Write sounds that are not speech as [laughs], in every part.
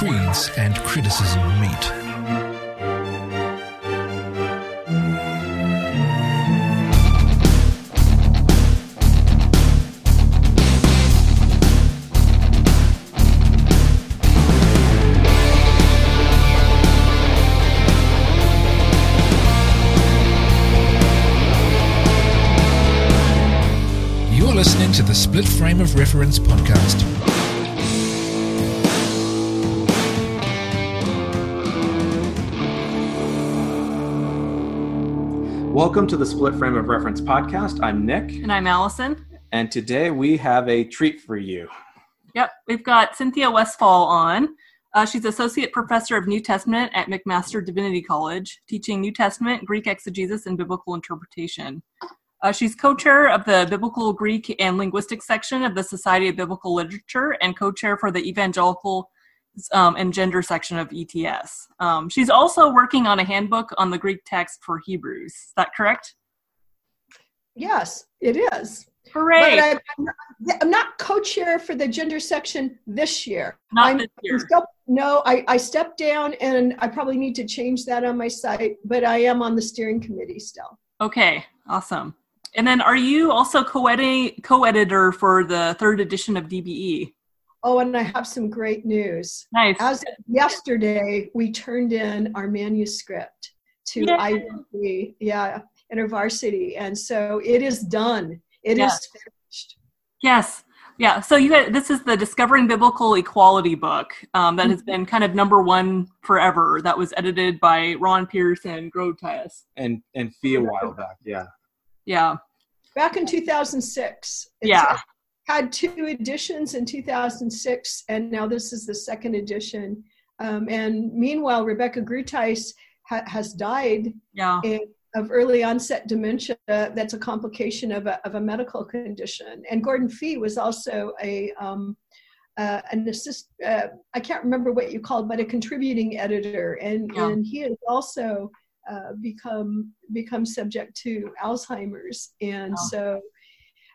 creeds and criticism meet. You're listening to the Split Frame of Reference podcast. Welcome to the Split Frame of Reference podcast. I'm Nick, And I'm Allison. and today we have a treat for you. Yep, we've got Cynthia Westfall on. Uh, she's Associate Professor of New Testament at McMaster Divinity College, teaching New Testament, Greek exegesis, and biblical interpretation. Uh, she's co chair of the Biblical Greek and Linguistics section of the Society of Biblical Literature and co chair for the Evangelical um, and Gender section of ETS. Um, she's also working on a handbook on the Greek text for Hebrews. Is that correct? Yes, it is. Hooray! I, I'm, not, not co-chair for the gender section this year. Not I'm, this year. Still- no, I, I stepped down, and I probably need to change that on my site. But I am on the steering committee still. Okay, awesome. And then are you also co-edit- co-editor for the third edition of DBE? Oh, and I have some great news. Nice. As of yesterday, we turned in our manuscript to Yay. IVP, yeah, InterVarsity, and so it is done. It is Yes. finished. Yes. Yeah. So you had, this is the Discovering Biblical Equality book um, that has been kind of number one forever. That was edited by Ron Pierce and Groothuis. And and Fee a while back, yeah. Yeah. Back in 2006. It's- Yeah. Had two editions in 2006, and now this is the second edition. Um, and meanwhile, Rebecca Groothuis ha- has died Yeah. in, of early onset dementia. That's a complication of a, of a medical condition. And Gordon Fee was also a um, uh, an assist. Uh, I can't remember what you called, but a contributing editor, and Yeah. and he has also uh, become become subject to Alzheimer's, and Wow. so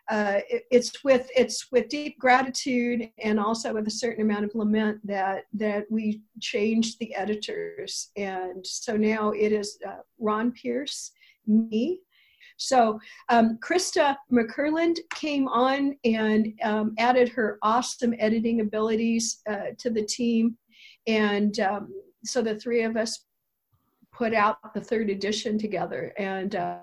uh, it, it's with it's with deep gratitude and also with a certain amount of lament that that we changed the editors, and so now it is uh, Ron Pierce, me. So um, Christa McKirland came on and um, added her awesome editing abilities uh, to the team, and um, so the three of us put out the third edition together. And uh,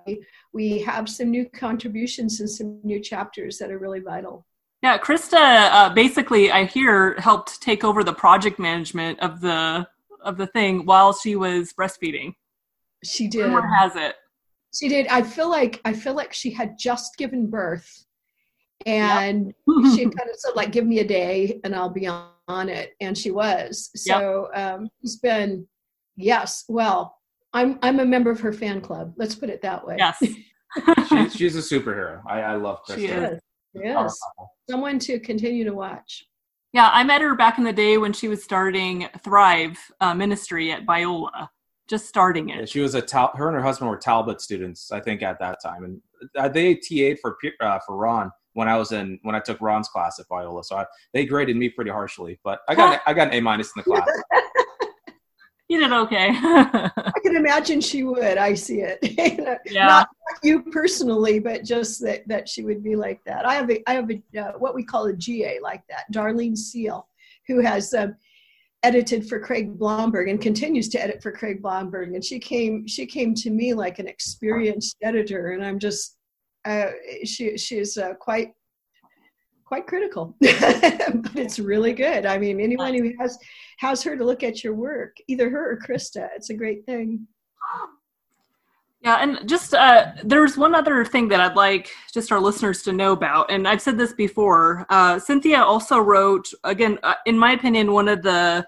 we have some new contributions and some new chapters that are really vital. Yeah. Christa uh, basically, I hear, helped take over the project management of the of the thing while she was breastfeeding. she did. Rumor has it. she did. I feel like i feel like she had just given birth and she [laughs] kind of said like give me a day and i'll be on, on it. And she was. So um it's been yes well i'm i'm a member of her fan club let's put it that way yes. [laughs] She, she's a superhero. I, I love Christa. She is. yes Power yes couple. someone to continue to watch Yeah, I met her back in the day when she was starting Thrive uh, Ministry at Biola, just starting Yeah, it. she was a Tal- her and her husband were Talbot students, I think, at that time, and uh, they TA'd for uh, for Ron when I was in when I took Ron's class at Biola. So I, they graded me pretty harshly, but I got [laughs] I got an A minus in the class. You did okay. i can imagine she would i see it [laughs] yeah. not you personally, but just that that she would be like that. I have a I have a uh, what we call a GA like that, Darlene Seal, who has um, edited for Craig Blomberg and continues to edit for Craig Blomberg. And she came she came to me like an experienced editor, and I'm just uh, she she's uh, quite quite critical, [laughs] but it's really good. I mean, anyone who has has her to look at your work, either her or Christa, it's a great thing. Yeah, and just uh, there's one other thing that I'd like just our listeners to know about, and I've said this before. Uh, Cynthia also wrote, again, uh, in my opinion, one of the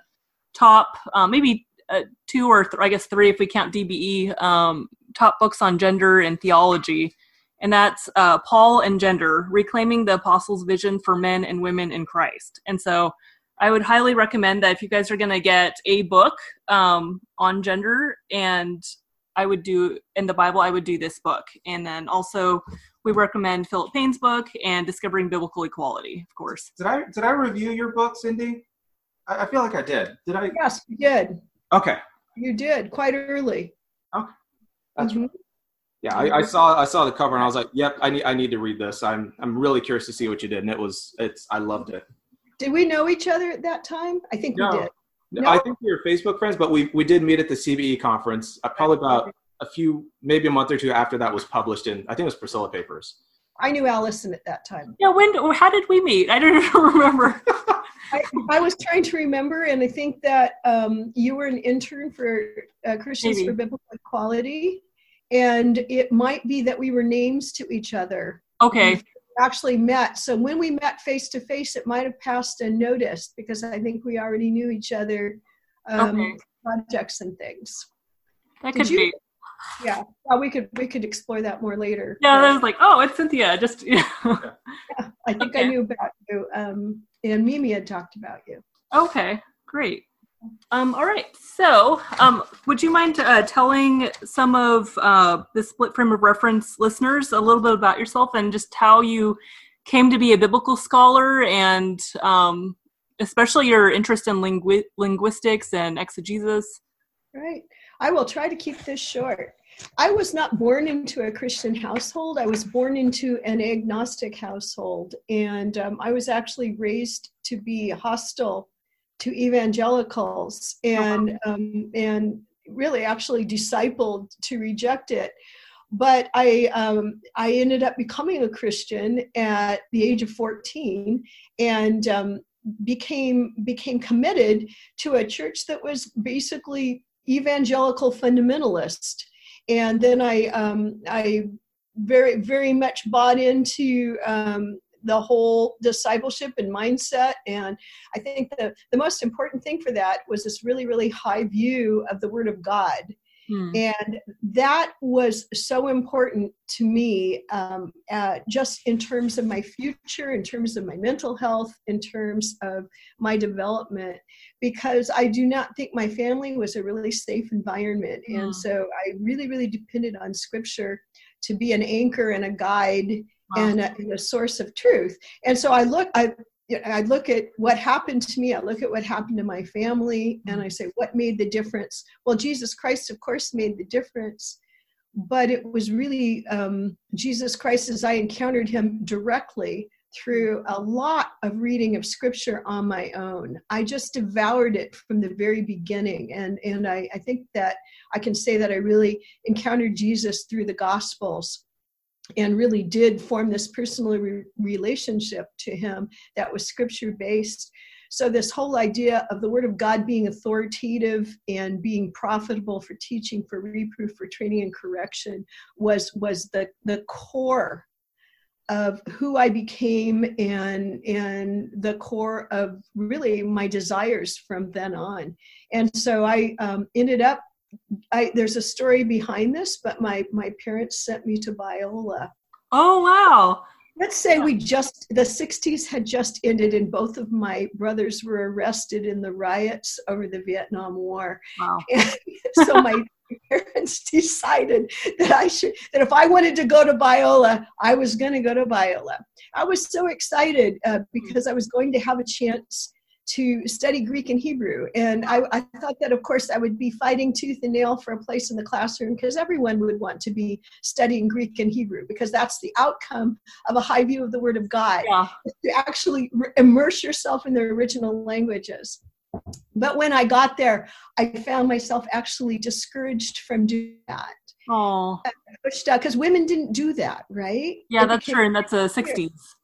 top, uh, maybe uh, two or th- I guess three if we count DBE, um, top books on gender and theology, and that's uh, Paul and Gender: Reclaiming the Apostles' Vision for Men and Women in Christ. And so, I would highly recommend that if you guys are going to get a book um, on gender and I would do in the Bible, I would do this book. And then also, we recommend Philip Payne's book and Discovering Biblical Equality, of course. Did I did I review your book, Cindy? I I feel like I did. Did I? Yes, you did. Okay. You did quite early. That's Mhm. Yeah, I, I saw I saw the cover and I was like, "Yep, I need I need to read this." I'm I'm really curious to see what you did, and it was it's I loved it. Did we know each other at that time? I think No. we did. No? I think we were Facebook friends, but we we did meet at the CBE conference. Uh, probably about a few, maybe a month or two after that was published in I think it was Priscilla Papers. I knew Allison at that time. Yeah, when? How did we meet? I don't [laughs] remember. [laughs] I, I was trying to remember, and I think that um, you were an intern for uh, Christians Maybe. for Biblical Equality, and it might be that we were names to each other. Okay. Actually met. So when we met face to face, it might have passed unnoticed because I think we already knew each other, um, Okay. projects and things. That Did could you- be. Yeah, well, we could we could explore that more later. Yeah, but- I was like, oh, it's Cynthia. Just [laughs] yeah. I think I knew about you, um, and Mimi had talked about you. Okay, great. Um, all right. So, um, would you mind uh, telling some of uh, the split frame of reference listeners a little bit about yourself and just how you came to be a biblical scholar and um, especially your interest in lingui- linguistics and exegesis? Right. I will try to keep this short. I was not born into a Christian household. I was born into an agnostic household, and um, I was actually raised to be hostile to evangelicals, and um, and really actually discipled to reject it. But I um, I ended up becoming a Christian at the age of 14, and um, became became committed to a church that was basically evangelical fundamentalist and then i um, i very very much bought into um, the whole discipleship and mindset and i think the, the most important thing for that was this really really high view of the word of god Hmm. and that was so important to me um, uh, just in terms of my future in terms of my mental health in terms of my development because i do not think my family was a really safe environment Mm. and so i really really depended on scripture to be an anchor and a guide Wow. and, um, a, and a source of truth and so i look i I look at what happened to me. I look at what happened to my family, and I mm-hmm. say, what made the difference? Well, Jesus Christ, of course, made the difference, but it was really um, Jesus Christ as I encountered him directly through mm-hmm. a lot of reading of scripture on my own. I just devoured it from the very beginning, and and I, I think that I can say that I really encountered Jesus through the Gospels and really did form this personal re- relationship to him that was scripture based. So, this whole idea of the Word of God being authoritative and being profitable for teaching, for reproof, for training and correction was, was the, the core of who I became and, and the core of really my desires from then on. And so I um, ended up I, there's a story behind this, but my my parents sent me to Biola. Oh wow! Let's say we just the 60s had just ended, and both of my brothers were arrested in the riots over the Vietnam War. Wow. [laughs] And so my [laughs] parents decided that I should that if I wanted to go to Biola, I was going to go to Biola. I was so excited uh, because I was going to have a chance to study Greek and Hebrew. And I, I, thought that, of course, I would be fighting tooth and nail for a place in the classroom because everyone would want to be studying Greek and Hebrew because that's the outcome of a high view of the Word of God. Yeah. To actually immerse yourself in the original languages. But when I got there, I found myself actually discouraged from doing that. Oh, Pushed out because women didn't do that, right? yeah, It that's true, and that's a '60s.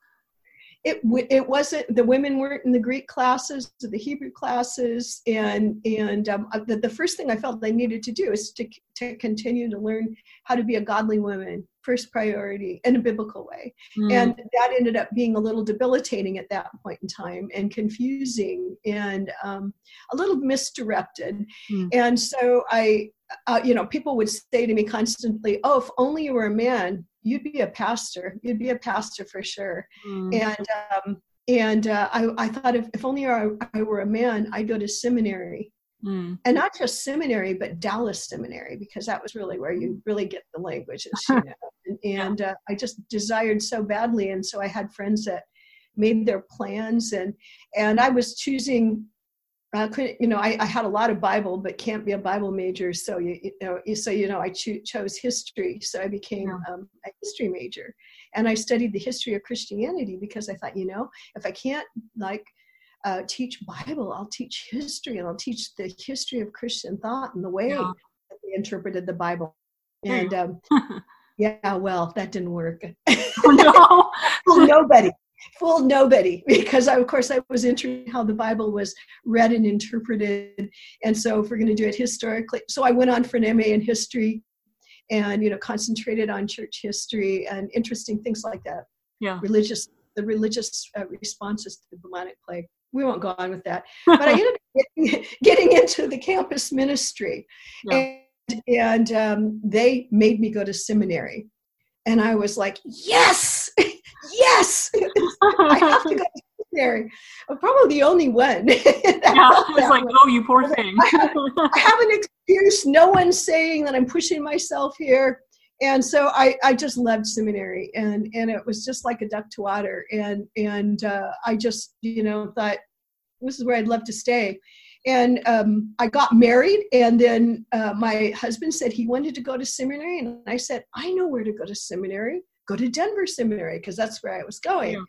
It it wasn't the women weren't in the Greek classes, the Hebrew classes, and and um, the, the first thing I felt I needed to do is to to continue to learn how to be a godly woman, first priority in a biblical way, Mm. and that ended up being a little debilitating at that point in time and confusing and um, a little misdirected, Mm. and so I. Uh, you know, people would say to me constantly, "Oh, if only you were a man, you'd be a pastor. You'd be a pastor for sure." Mm. and um, and uh, I, I thought if, if only I, I were a man i'd go to seminary Mm. and not just seminary but dallas seminary because that was really where you really get the languages you [laughs] know? and, and uh, i just desired so badly and so i had friends that made their plans and and i was choosing couldn't, you know, I, I, had a lot of Bible, but can't be a Bible major. So you, you know, so you know, I cho- chose history. So I became yeah. um, a history major, and I studied the history of Christianity because I thought, you know, if I can't like uh, teach Bible, I'll teach history, and I'll teach the history of Christian thought and the way yeah. that they interpreted the Bible. And um, [laughs] yeah, well, that didn't work. [laughs] Oh, no. well, nobody fooled nobody [laughs] because I, of course I was interested in how the Bible was read and interpreted. And so if we're going to do it historically, so I went on for an MA in history and, you know, concentrated on church history and interesting things like that. Yeah. Religious, the religious uh, responses to the bubonic plague. We won't go on with that. [laughs] But I ended up getting, getting into the campus ministry. Yeah. And, and um, they made me go to seminary. And I was like, yes, yes, [laughs] I have to go to seminary. I'm probably the only one. [laughs] yeah, it's like, one. oh, you poor thing. I, have, I have an excuse. No one's saying that I'm pushing myself here. And so I, I just loved seminary and, and it was just like a duck to water. And, and uh, I just, you know, thought this is where I'd love to stay. And um, I got married, and then uh, my husband said he wanted to go to seminary. And I said, I know where to go to seminary go to Denver Seminary because that's where I was going. Yeah.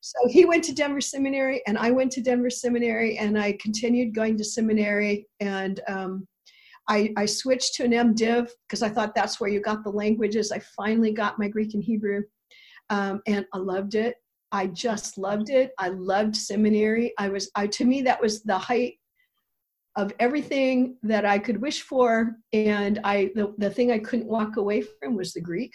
So he went to Denver Seminary, and I went to Denver Seminary, and I continued going to seminary. And um, I, I, switched to an MDiv because I thought that's where you got the languages. I finally got my Greek and Hebrew, um, and I loved it. I just loved it. I loved seminary. I was, I to me, that was the height of everything that I could wish for. And I, the, the thing I couldn't walk away from was the Greek.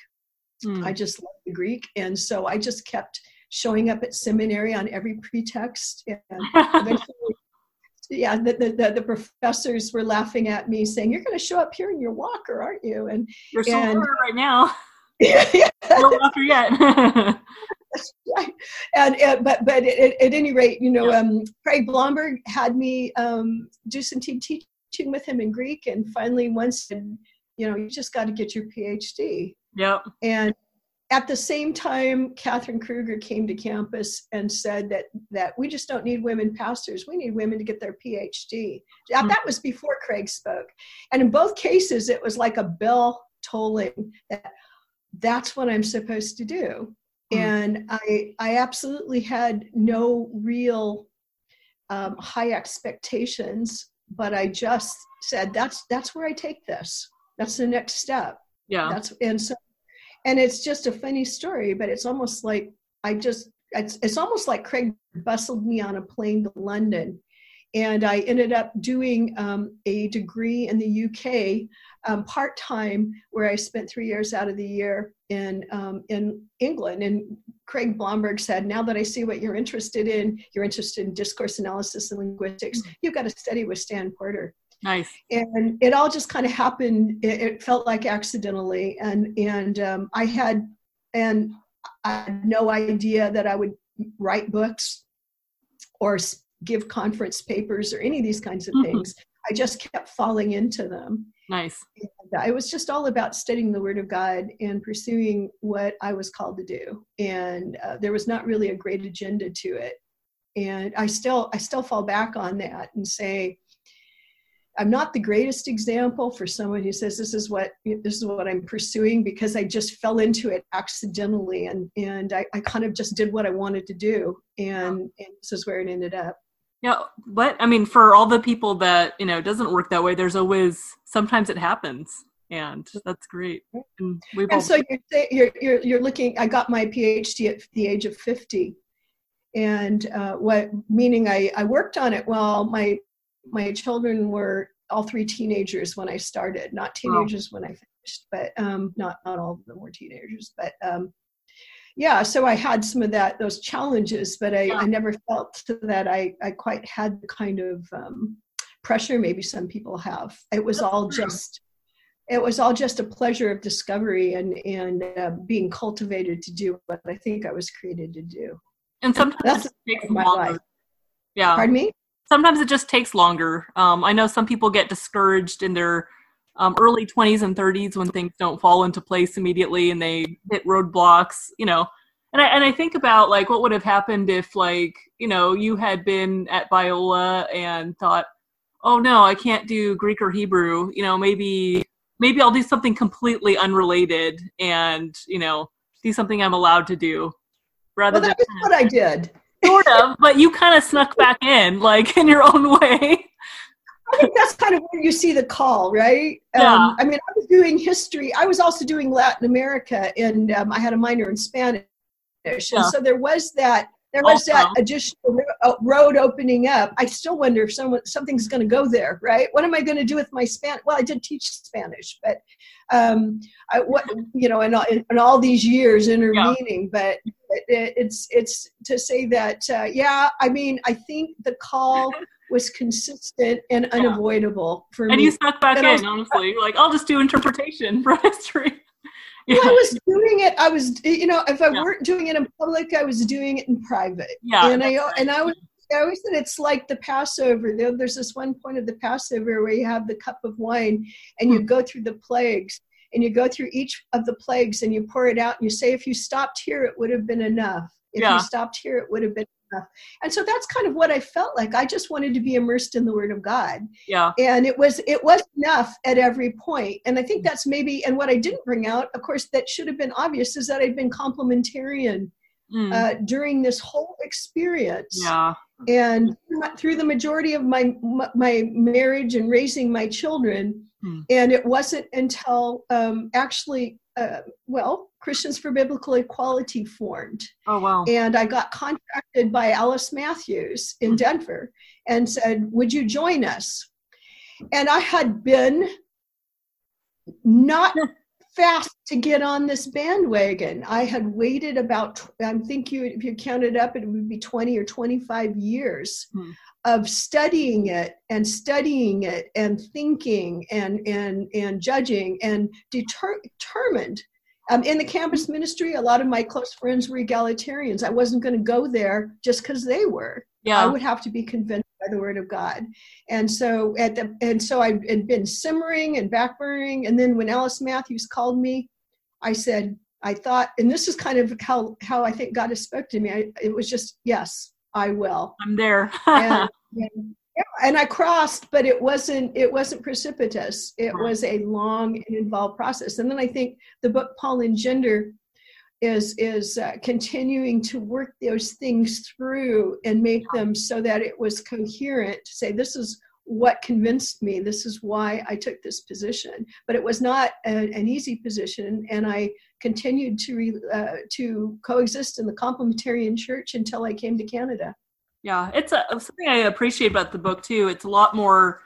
Mm. I just loved the Greek. And so I just kept showing up at seminary on every pretext. And [laughs] eventually, yeah, the, the, the, professors were laughing at me saying, You're going to show up here in your walker, aren't you? And you're so and, right now. yeah. No walker yet. right. [laughs] And, and, but but at, at, any rate, you know, yeah. um, Craig Blomberg had me um, do some teaching with him in Greek, and finally once, you know, you just got to get your PhD. Yep. And at the same time, Catherine Kroeger came to campus and said that that we just don't need women pastors. We need women to get their PhD. Mm-hmm. That was before Craig spoke. And in both cases, it was like a bell tolling that that's what I'm supposed to do. Mm-hmm. And I I absolutely had no real um, high expectations, but I just said that's that's where I take this. That's the next step. Yeah. That's and so and it's just a funny story, but it's almost like I just it's it's almost like Craig bustled me on a plane to London, and I ended up doing um, a degree in the UK um, part time, where I spent three years out of the year in um, in England. And Craig Blomberg said, "Now that I see what you're interested in, you're interested in discourse analysis and linguistics. You've got to study with Stan Porter." Nice. And it all just kind of happened. It, it felt like accidentally, and and um, I had and I had no idea that I would write books or give conference papers or any of these kinds of mm-hmm. things. I just kept falling into them. Nice. And it was just all about studying the Word of God and pursuing what I was called to do. And uh, there was not really a great agenda to it. And I still, I still fall back on that and say, I'm not the greatest example for someone who says this is what this is what I'm pursuing because I just fell into it accidentally and and I, I kind of just did what I wanted to do and, and this is where it ended up. Yeah, but I mean, for all the people that you know doesn't work that way, there's always sometimes it happens, and that's great. And, and all- so you're, you're you're you're looking. I got my PhD at the age of 50, and uh, what meaning I I worked on it while my my children were all three teenagers when I started, not teenagers when I finished, but um, not not all of them were teenagers. But um, yeah, so I had some of that those challenges, but I, yeah. I never felt that I I quite had the kind of um, pressure maybe some people have. It was all just it was all just a pleasure of discovery and and uh, being cultivated to do what I think I was created to do. And sometimes that's my longer. life. Yeah. Pardon me sometimes it just takes longer. Um, I know some people get discouraged in their um, early 20s and 30s when things don't fall into place immediately and they hit roadblocks, you know. And I, and I think about like what would have happened if like you know you had been at Biola and thought, oh no, I can't do Greek or Hebrew. You know, maybe maybe I'll do something completely unrelated and you know do something I'm allowed to do rather well, than what I did. Sort of, [laughs] but you kind of snuck back in like in your own way. I think that's kind of where you see the call, right? Yeah. Um, I mean, I was doing history. I was also doing Latin America, and um, I had a minor in Spanish. And so there was that. There was that additional road opening up. I still wonder if someone something's going to go there, right? What am I going to do with my Spanish? Well, I did teach Spanish, but um, I, what you know, in, all- in all these years intervening, but it, it's it's to say that uh, yeah. I mean, I think the call [laughs] was consistent and unavoidable for And me. you snuck back And in, also- honestly. Like I'll just do interpretation for [laughs] history. Well, I was doing it. I was, you know, if I Yeah. weren't doing it in public, I was doing it in private. Yeah, and I right. and I was. I always said it's like the Passover. There- There's this one point of the Passover where you have the cup of wine and Hmm. you go through the plagues and you go through each of the plagues and you pour it out and you say, if you stopped here, it would have been enough. If Yeah. you stopped here, it would have been And so that's kind of what I felt like. I just wanted to be immersed in the Word of God yeah. and it was it was enough at every point. and i think that's maybe and what i didn't bring out of course that should have been obvious is that i'd been complementarian Mm, uh, during this whole experience yeah. and through the majority of my my marriage and raising my children Hmm. and it wasn't until um, actually uh, well christians for biblical equality formed Oh wow. and I got contacted by Alice Mathews in Denver and said, Would you join us? And I had been not [laughs] fast to get on this bandwagon. I had waited about, I think you, if you counted up, it would be 20 or 25 years Hmm. Of studying it and studying it and thinking and, and, and judging and deter- determined um, in the campus ministry, a lot of my close friends were egalitarians. I wasn't going to go there just because they were. yeah. I would have to be convinced by the word of God. And so at the and so I had been simmering and backburning. And then when Alice Mathews called me, I said, I thought, and this is kind of how how I think God has spoke to me. I, it was just yes, I will. I'm there. [laughs] And, and, yeah, and I crossed, but it wasn't it wasn't precipitous. It was a long and involved process. And then I think the book Paul and Gender is is uh, continuing to work those things through and make them so that it was coherent to say this is what convinced me. This is why i took this position. But it was not a, an easy position and i continued to re, uh, to coexist in the complementarian church until i came to canada Yeah, it's a, something I appreciate about the book too. It's a lot more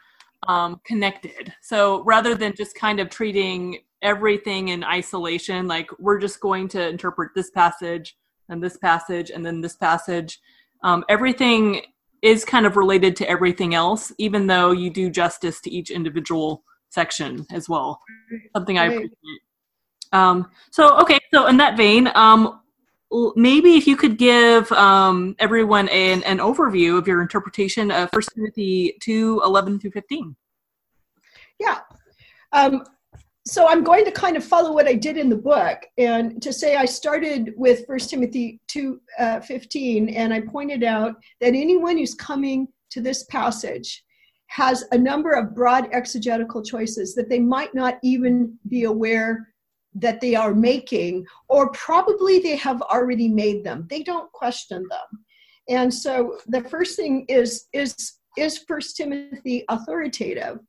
um, connected. So rather than just kind of treating everything in isolation, like we're just going to interpret this passage and this passage and then this passage, um, everything is kind of related to everything else, even though you do justice to each individual section as well. Something I appreciate. Um, so okay, so in that vein, um, maybe if you could give um, everyone an, an overview of your interpretation of First Timothy 2 11 through 15. Yeah. Um, so I'm going to kind of follow what I did in the book and to say I started with First Timothy 2 uh, 15, and I pointed out that anyone who's coming to this passage has a number of broad exegetical choices that they might not even be aware that they are making, or probably they have already made them. They don't question them. And so the first thing is is is First Timothy authoritative?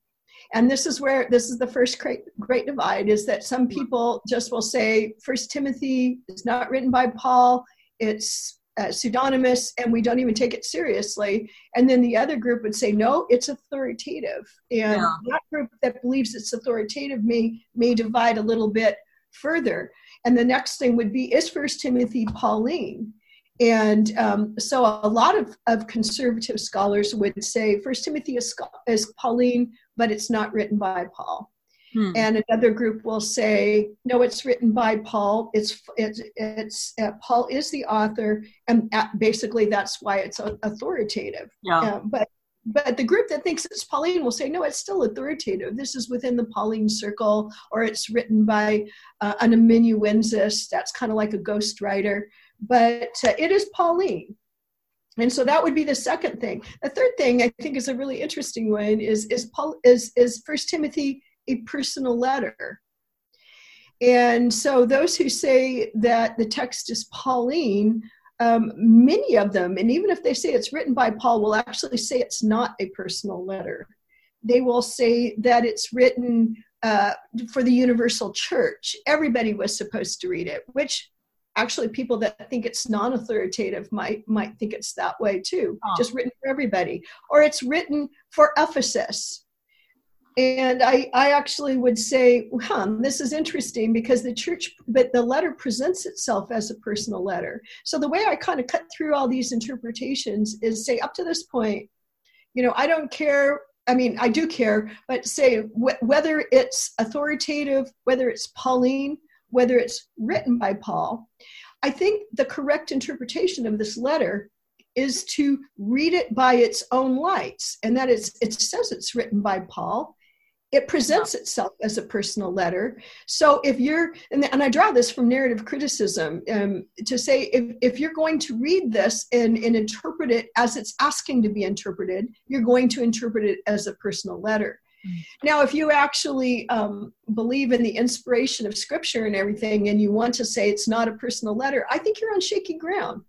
and this is where this is the first great, great divide is that some people just will say first timothy is not written by paul it's uh, pseudonymous and we don't even take it seriously and then the other group would say no it's authoritative and Yeah. that group that believes it's authoritative may may divide a little bit further and the next thing would be is first timothy pauline and um, so a lot of, of conservative scholars would say first timothy is, is pauline but it's not written by Paul. Hmm. And another group will say, no, it's written by Paul. It's it's it's uh, Paul is the author, and uh, basically that's why it's authoritative. Yeah. Uh, but but the group that thinks it's Pauline will say, no, it's still authoritative. This is within the Pauline circle, or it's written by uh, an amanuensis. That's kind of like a ghostwriter. but uh, it is Pauline. And so that would be the second thing. The third thing I think is a really interesting one is is Paul is is First Timothy a personal letter. And so those who say that the text is Pauline, um, many of them, and even if they say it's written by Paul, will actually say it's not a personal letter. They will say that it's written uh, for the universal church. Everybody was supposed to read it, which actually people that think it's non-authoritative might might think it's that way too. Oh. Just written for everybody, or it's written for Ephesus and I, I actually would say, huh, this is interesting because the church, but the letter presents itself as a personal letter. So the way I kind of cut through all these interpretations is say, up to this point, you know, I don't care. I mean, I do care, but say wh- whether it's authoritative, whether it's Pauline, whether it's written by Paul, I think the correct interpretation of this letter is to read it by its own lights and that it's, it says it's written by paul it presents itself as a personal letter. So if you're and, and i draw this from narrative criticism um, to say if, if you're going to read this and, and interpret it as it's asking to be interpreted you're going to interpret it as a personal letter. Mm. now if you actually um, believe in the inspiration of scripture and everything and you want to say it's not a personal letter i think you're on shaky ground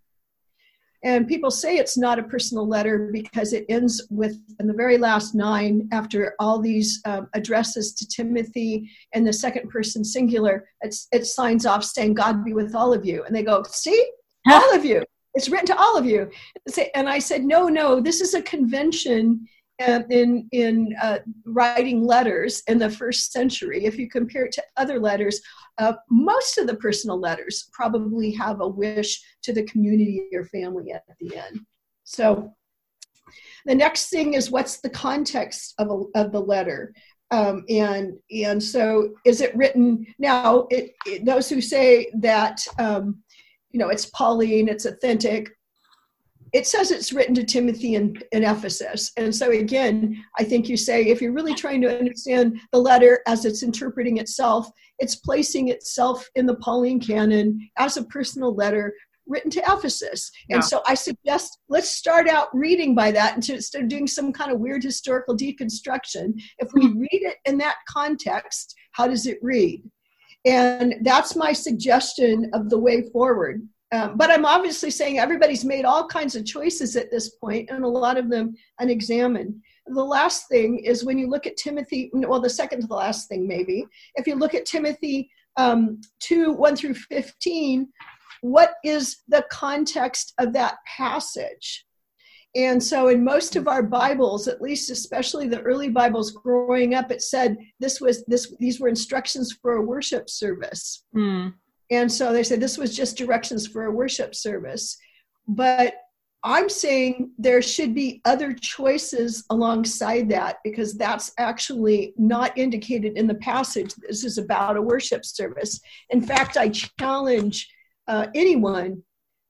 and people say it's not a personal letter because it ends with, in the very last nine, after all these um, addresses to Timothy in the second person singular, it signs off saying, God be with all of you. And they go, See, [laughs] all of you. It's written to all of you. And I said, No, no, this is a convention in in uh, writing letters in the first century, if you compare it to other letters, uh, most of the personal letters probably have a wish to the community or family at the end. So the next thing is what's the context of, a, of the letter? Um, and and so is it written now? It, it those who say that um, you know it's Pauline, it's authentic it says it's written to Timothy in, in Ephesus. And so, again, I think you say if you're really trying to understand the letter as it's interpreting itself, it's placing itself in the Pauline canon as a personal letter written to Ephesus. Yeah. And so I suggest let's start out reading by that instead of doing some kind of weird historical deconstruction. If we hmm. read it in that context, how does it read? And that's my suggestion of the way forward. Um, but I'm obviously saying everybody's made all kinds of choices at this point, and a lot of them unexamined. The last thing is when you look at Timothy, well, the second to the last thing, maybe, if you look at Timothy um, 2 1 through 15, what is the context of that passage? And so, in most of our Bibles, at least especially the early Bibles growing up, it said this was this these were instructions for a worship service. Mm. And so they said this was just directions for a worship service. But I'm saying there should be other choices alongside that because that's actually not indicated in the passage. This is about a worship service. In fact, I challenge uh, anyone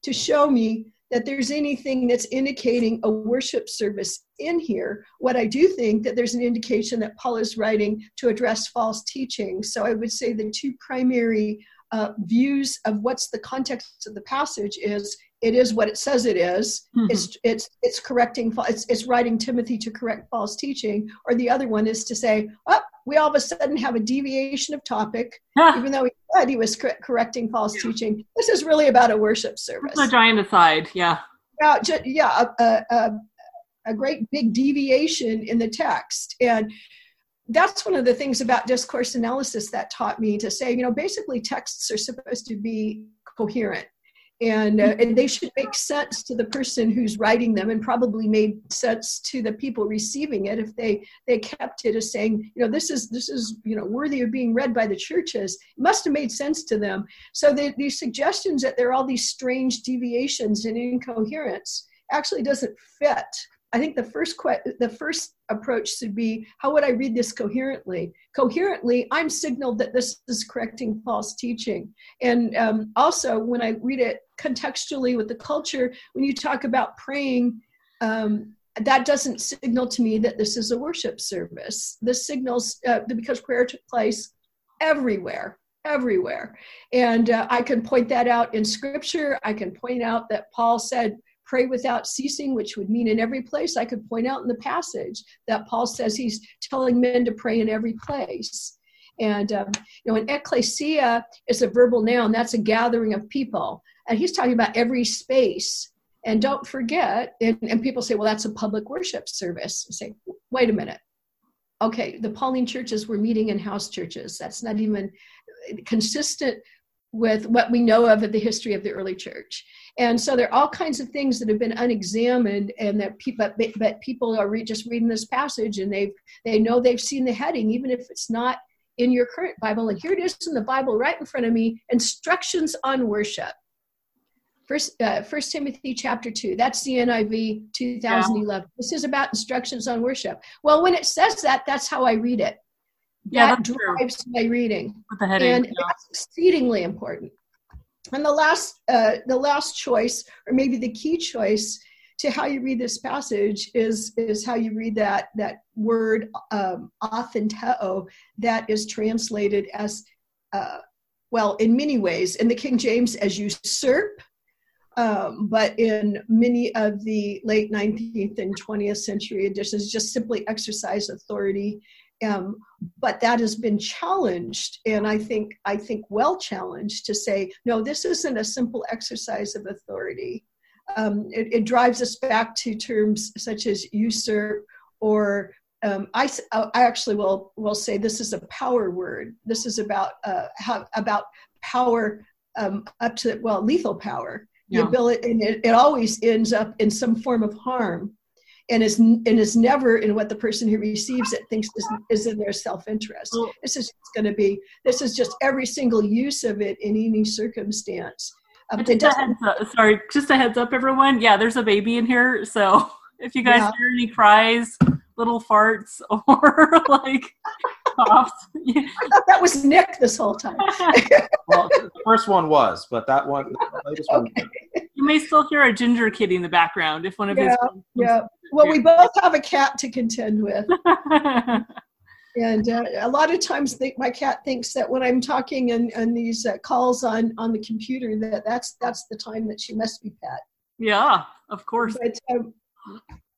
to show me that there's anything that's indicating a worship service in here. What I do think that there's an indication that Paul is writing to address false teaching. So I would say the two primary uh, views of what's the context of the passage is it is what it says it is. Mm-hmm. It's it's it's correcting it's it's writing Timothy to correct false teaching, or the other one is to say, oh, we all of a sudden have a deviation of topic, ah. even though he said he was cor- correcting false yeah. teaching. This is really about a worship service. A giant aside, yeah. Yeah, yeah, a, a, a great big deviation in the text, and that's one of the things about discourse analysis that taught me to say, you know, basically texts are supposed to be coherent. And, uh, and they should make sense to the person who's writing them and probably made sense to the people receiving it if they they kept it as saying you know this is this is you know worthy of being read by the churches. It must have made sense to them. So the, these suggestions that there are all these strange deviations and incoherence actually doesn't fit I think the first que- the first approach should be how would I read this coherently? Coherently, I'm signaled that this is correcting false teaching, and um, also when I read it contextually with the culture, when you talk about praying. Um, that doesn't signal to me that this is a worship service. This signals uh, because prayer took place everywhere everywhere. And uh, I can point that out in scripture. I can point out that Paul said, pray without ceasing, which would mean in every place. I could point out in the passage that Paul says he's telling men to pray in every place. And, um, you know, an ecclesia is a verbal noun, that's a gathering of people. And he's talking about every space. And don't forget, and, and people say, well, that's a public worship service. I say, wait a minute. Okay, the Pauline churches were meeting in house churches. That's not even consistent with what we know of of the history of the early church. And so there are all kinds of things that have been unexamined and that people, but, but people are re- just reading this passage and they've, they know they've seen the heading, even if it's not in your current Bible. And here it is in the Bible right in front of me, instructions on worship. First, uh, First Timothy chapter two. That's the NIV 2011. Yeah. This is about instructions on worship. Well, when it says that, that's how I read it yeah, that drives my reading. And yeah. that's exceedingly important. And the last, uh, the last choice, or maybe the key choice to how you read this passage is is how you read that that word um, authenteo that is translated as uh, well in many ways in the King James as usurp, um, but in many of the late 19th and 20th century editions, just simply exercise authority um, but that has been challenged, and I think I think well challenged to say no. This isn't a simple exercise of authority. Um, it, it, drives us back to terms such as usurp or um, I, I actually will will say this is a power word. This is about uh, how, about power um, up to well lethal power. The yeah. ability, and it, it always ends up in some form of harm and is and is never in what the person who receives it thinks is, is in their self-interest. This is going to be this is just every single use of it in any circumstance. Um, just up, sorry, just a heads up, everyone. Yeah, there's a baby in here, so [laughs] if you guys yeah. hear any cries, little farts, [laughs] or like coughs, I thought that was Nick this whole time. [laughs] well, the first one was, but that one, the latest okay. one. You may still hear a ginger kitty in the background if one of yeah, his. Yeah. Well, we both have a cat to contend with. [laughs] and uh, a lot of times think my cat thinks that when i'm talking and, and these uh, calls on on the computer that that's that's the time that she must be pet yeah of course but um,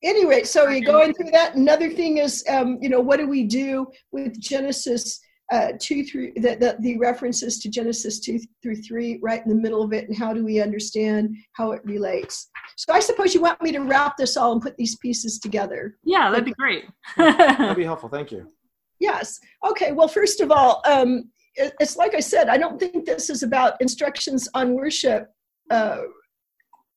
anyway so you're going through that. Another thing is um, you know what do we do with genesis uh, 2 through the, the, the references to genesis 2 through 3 right in the middle of it and how do we understand how it relates? So i suppose you want me to wrap this all and put these pieces together. Yeah that'd be great. [laughs] That'd be helpful. Thank you. Yes. Okay well first of all um, it, it's like i said i don't think this is about instructions on worship uh,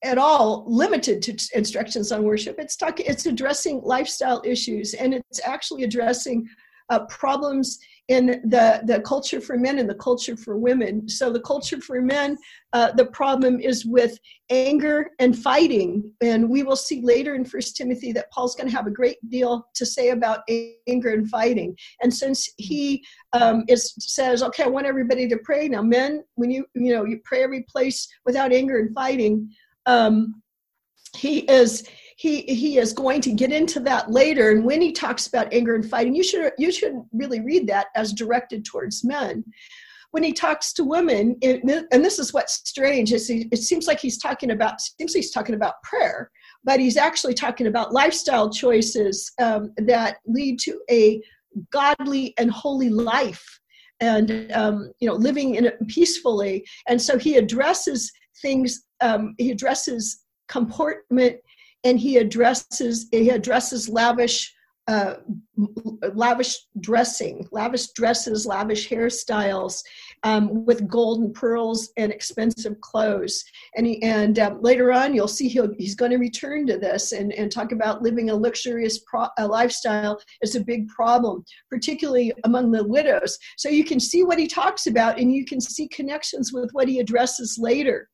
at all limited to instructions on worship. It's talking, it's addressing lifestyle issues, and it's actually addressing uh, problems in the, the culture for men and the culture for women. So, the culture for men, uh, the problem is with anger and fighting. And we will see later in First Timothy that Paul's going to have a great deal to say about anger and fighting. And since he um, is, says, okay, I want everybody to pray. Now, men, when you, you know, you pray every place without anger and fighting, um, he is he he is going to get into that later. And when he talks about anger and fighting you should you should really read that as directed towards men. When he talks to women it, and this is what's strange is he, it seems like he's talking about seems he's talking about prayer but he's actually talking about lifestyle choices um, that lead to a godly and holy life and um, you know living in it peacefully. And so he addresses things um, he addresses comportment and he addresses he addresses lavish uh, lavish dressing, lavish dresses, lavish hairstyles, um, with gold and pearls and expensive clothes. And he, and um, later on, you'll see he'll, he's going to return to this and, and talk about living a luxurious pro- a lifestyle is a big problem, particularly among the widows. So you can see what he talks about, and you can see connections with what he addresses later.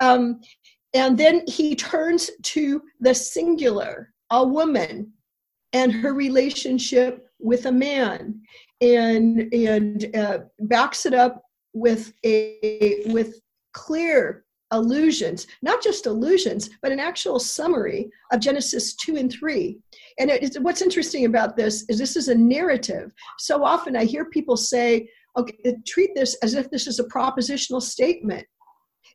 Um, and then he turns to the singular, a woman, and her relationship with a man, and and uh, backs it up with a with clear allusions, not just allusions, but an actual summary of Genesis 2 and 3. And it, what's interesting about this is this is a narrative. So often I hear people say, okay, treat this as if this is a propositional statement.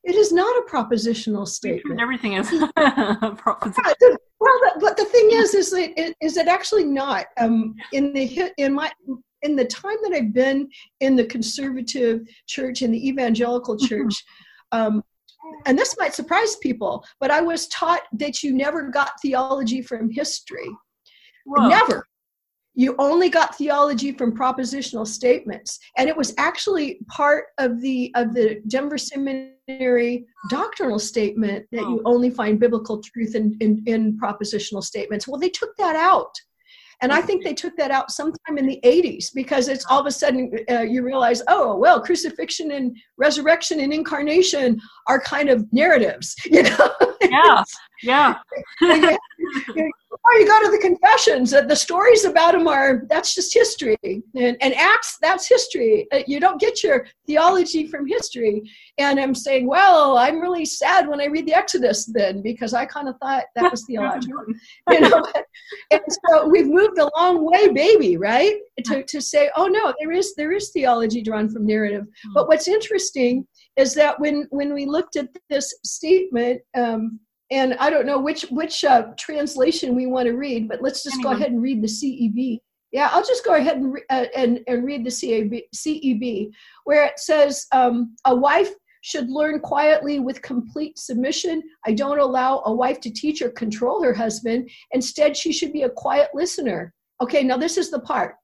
It is not a propositional statement. Everything is. [laughs] well, but the thing is, is that it, is it actually not? Um, in the in my in the time that I've been in the conservative church in the evangelical mm-hmm. church, um, and this might surprise people, but I was taught that you never got theology from history. Whoa. Never you only got theology from propositional statements and it was actually part of the of the denver seminary doctrinal statement that you only find biblical truth in, in, in propositional statements well they took that out and I think they took that out sometime in the 80s because it's all of a sudden uh, you realize, oh, well, crucifixion and resurrection and incarnation are kind of narratives, [laughs] you know? Yeah, yeah. [laughs] or you go to the confessions the stories about them are that's just history. And, and acts that's history. Uh, you don't get your theology from history. And i'm saying well i'm really sad when i read the exodus then because i kind of thought that was theological you know? [laughs] [laughs] And so we've moved a long way baby right? To, to say oh no there is there is theology drawn from narrative. Hmm. but what's interesting is that when when we looked at this statement um, and I don't know which which uh, translation we want to read, but let's just Anyone. go ahead and read the CEB. Yeah, I'll just go ahead and re- uh, and, and read the CEB, CEB where it says um, a wife should learn quietly with complete submission. I don't allow a wife to teach or control her husband. Instead, she should be a quiet listener. Okay, now this is the part.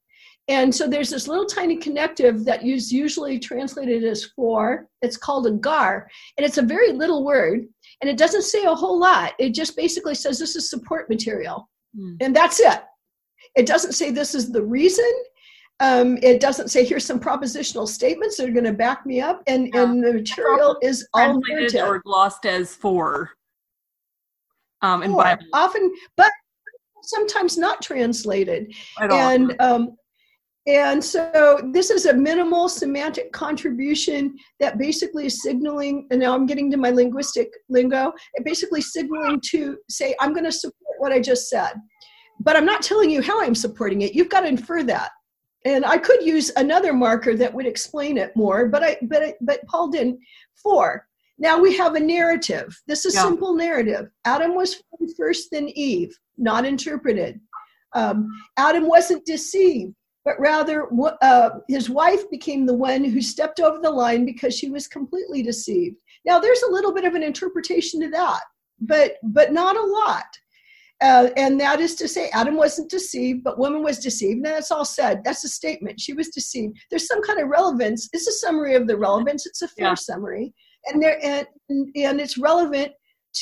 And so there's this little tiny connective that is usually translated as for. It's called a gar, and it's a very little word, and it doesn't say a whole lot. It just basically says this is support material, mm. and that's it. It doesn't say this is the reason. Um, it doesn't say here's some propositional statements that are going to back me up, and yeah. and the material is all translated or glossed as for. Um, in Bible. often, but sometimes not translated, and um, and so this is a minimal semantic contribution that basically is signaling, and now I'm getting to my linguistic lingo, it basically signaling to say, I'm going to support what I just said. But I'm not telling you how I'm supporting it. You've got to infer that. And I could use another marker that would explain it more, but I but I, but Paul didn't. For now we have a narrative. This is yeah. simple narrative. Adam was first, then Eve, not interpreted. Um, Adam wasn't deceived but rather uh, his wife became the one who stepped over the line because she was completely deceived. Now, there's a little bit of an interpretation to that, but but not a lot. Uh, and that is to say, Adam wasn't deceived, but woman was deceived. And that's all said. That's a statement. She was deceived. There's some kind of relevance. It's a summary of the relevance. It's a fair yeah. summary, and there and and it's relevant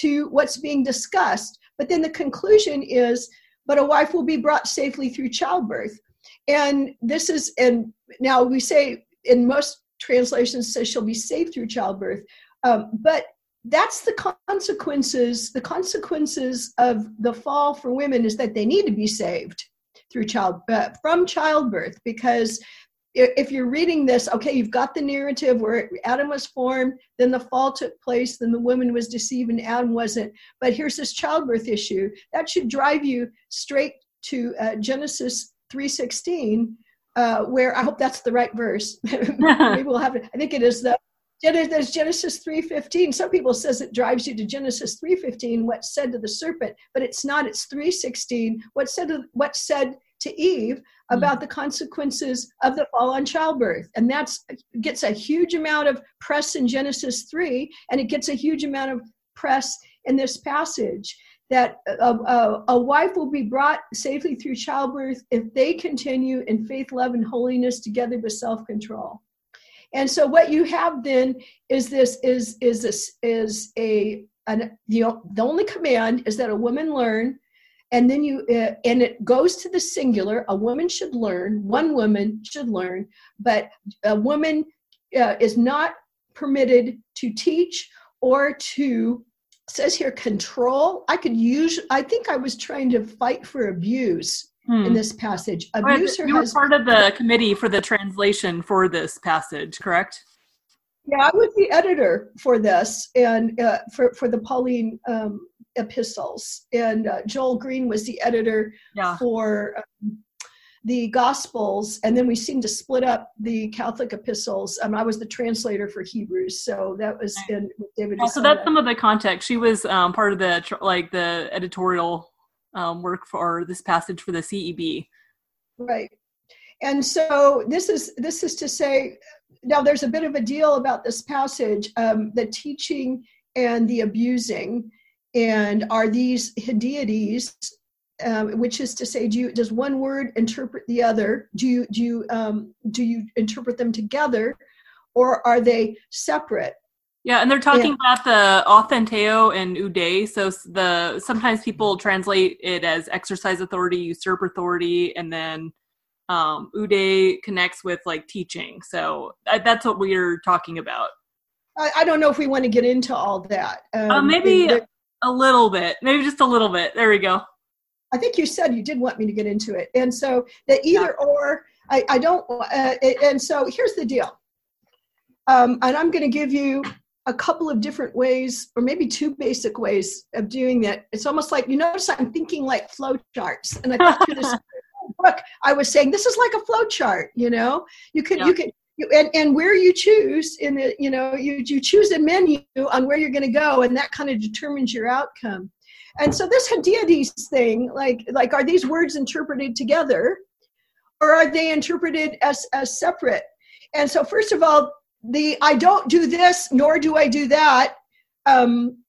to what's being discussed. But then the conclusion is, but a wife will be brought safely through childbirth. And this is, and now we say in most translations says she'll be saved through childbirth, um, but that's the consequences. The consequences of the fall for women is that they need to be saved through child uh, from childbirth because if you're reading this, okay, you've got the narrative where Adam was formed, then the fall took place, then the woman was deceived and Adam wasn't. But here's this childbirth issue that should drive you straight to uh, Genesis 316 uh, where i hope that's the right verse. [laughs] [laughs] Maybe we'll have it. I think it is the there's genesis 3.15 some people says it drives you to genesis 3.15 what said to the serpent but it's not it's 3.16 what said to, what's said to eve about mm. the consequences of the fall on childbirth? And that's gets a huge amount of press in genesis 3 and it gets a huge amount of press in this passage that a, a, a, wife will be brought safely through childbirth if they continue in faith, love, and holiness together with self-control. And so, what you have then is this is is this is a an, the the only command is that a woman learn, and then you uh, and it goes to the singular. A woman should learn. One woman should learn, but a woman uh, is not permitted to teach or to says here control. I could use, I think I was trying to fight for abuse hmm. in this passage. Abuse You were part of the committee for the translation for this passage, correct? Yeah, I was the editor for this and uh, for, for the Pauline um, epistles. And uh, Joel Green was the editor yeah. for um, the Gospels, and then we seem to split up the Catholic epistles. Um, I was the translator for Hebrews, so that was in David. So that's some of the context. She was um, part of the like the editorial um, work for this passage for the CEB. Right, and so this is this is to say now there's a bit of a deal about this passage, um, the teaching and the abusing, and are these hendiadys um, which is to say, do you, does one word interpret the other? Do you do you um, do you interpret them together, or are they separate? Yeah, and they're talking yeah. about the authenteo and oude. So the sometimes people translate it as exercise authority, usurp authority, and then um, oude connects with like teaching. So that's what we're talking about. I, I, don't know if we want to get into all that. Um, uh, maybe a little bit, maybe just a little bit. There we go. I think you said you did want me to get into it. And so the either yeah. or, I, I don't, uh, and so here's the deal. Um, and I'm going to give you a couple of different ways, or maybe two basic ways of doing that. It's almost like, you notice I'm thinking like flow charts. And I thought through this [laughs] book, I was saying, this is like a flow chart, you know? You could, yeah. you could, you, and, and where you choose in the, you know, you, you choose a menu on where you're going to go, and that kind of determines your outcome. And so this hendiadys thing, like like are these words interpreted together, or are they interpreted as as separate? And so first of all, the I don't do this nor do I do that. Um,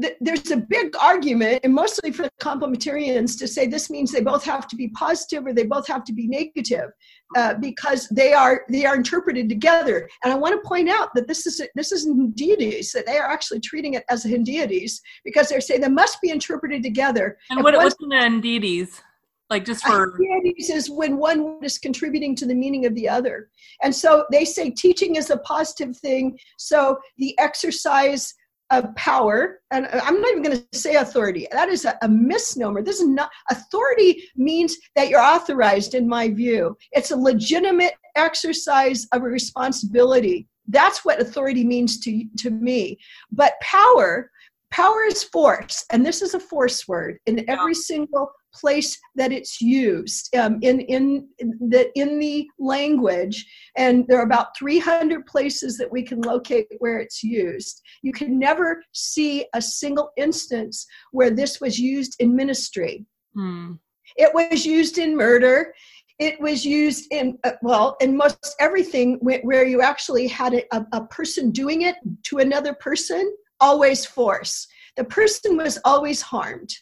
th- there's a big argument, and mostly for complementarians, to say this means they both have to be positive or they both have to be negative uh, because they are they are interpreted together. And I want to point out that this is this is hendiadys that they are actually treating it as hendiadys because they're saying they must be interpreted together. And what, what's hendiadys? Like just for hendiadys is when one is contributing to the meaning of the other. And so they say teaching is a positive thing. So the exercise of power, and uh, I'm not even going to say authority. That is a, a, misnomer. This is not authority means that you're authorized, in my view. It's a legitimate exercise of a responsibility. That's what authority means to to me. But power, power is force, and this is a force word in every single place that it's used um, in, in, the, in the language. And there are about 300 places that we can locate where it's used. You can never see a single instance where this was used in ministry. Hmm. It was used in murder. It was used in, uh, well, in most everything where you actually had a, a person doing it to another person, always force. The person was always harmed.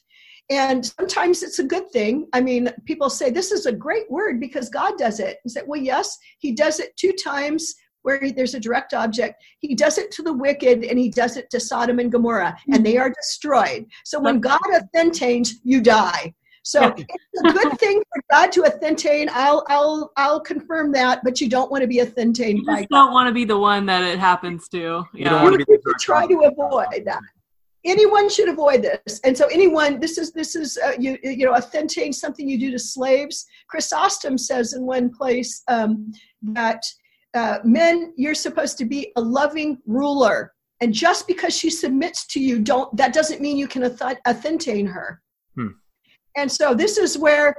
And sometimes it's a good thing. I mean, people say this is a great word because God does it. And say, well, yes, He does it two times where there's a direct object. He does it to the wicked and He does it to Sodom and Gomorrah, and hmm. they are destroyed. So when God authentates, you die. So it's a good [laughs] thing for God to authentate. I'll I'll I'll confirm that, but you don't want to be authentated. You just don't want to be the one that it happens to. Yeah. You, you try to avoid that anyone should avoid this and so anyone this is this is uh, you you know authenticating something you do to slaves chrysostom says in one place um, that uh, men you're supposed to be a loving ruler and just because she submits to you don't that doesn't mean you can authentate her. And so this is where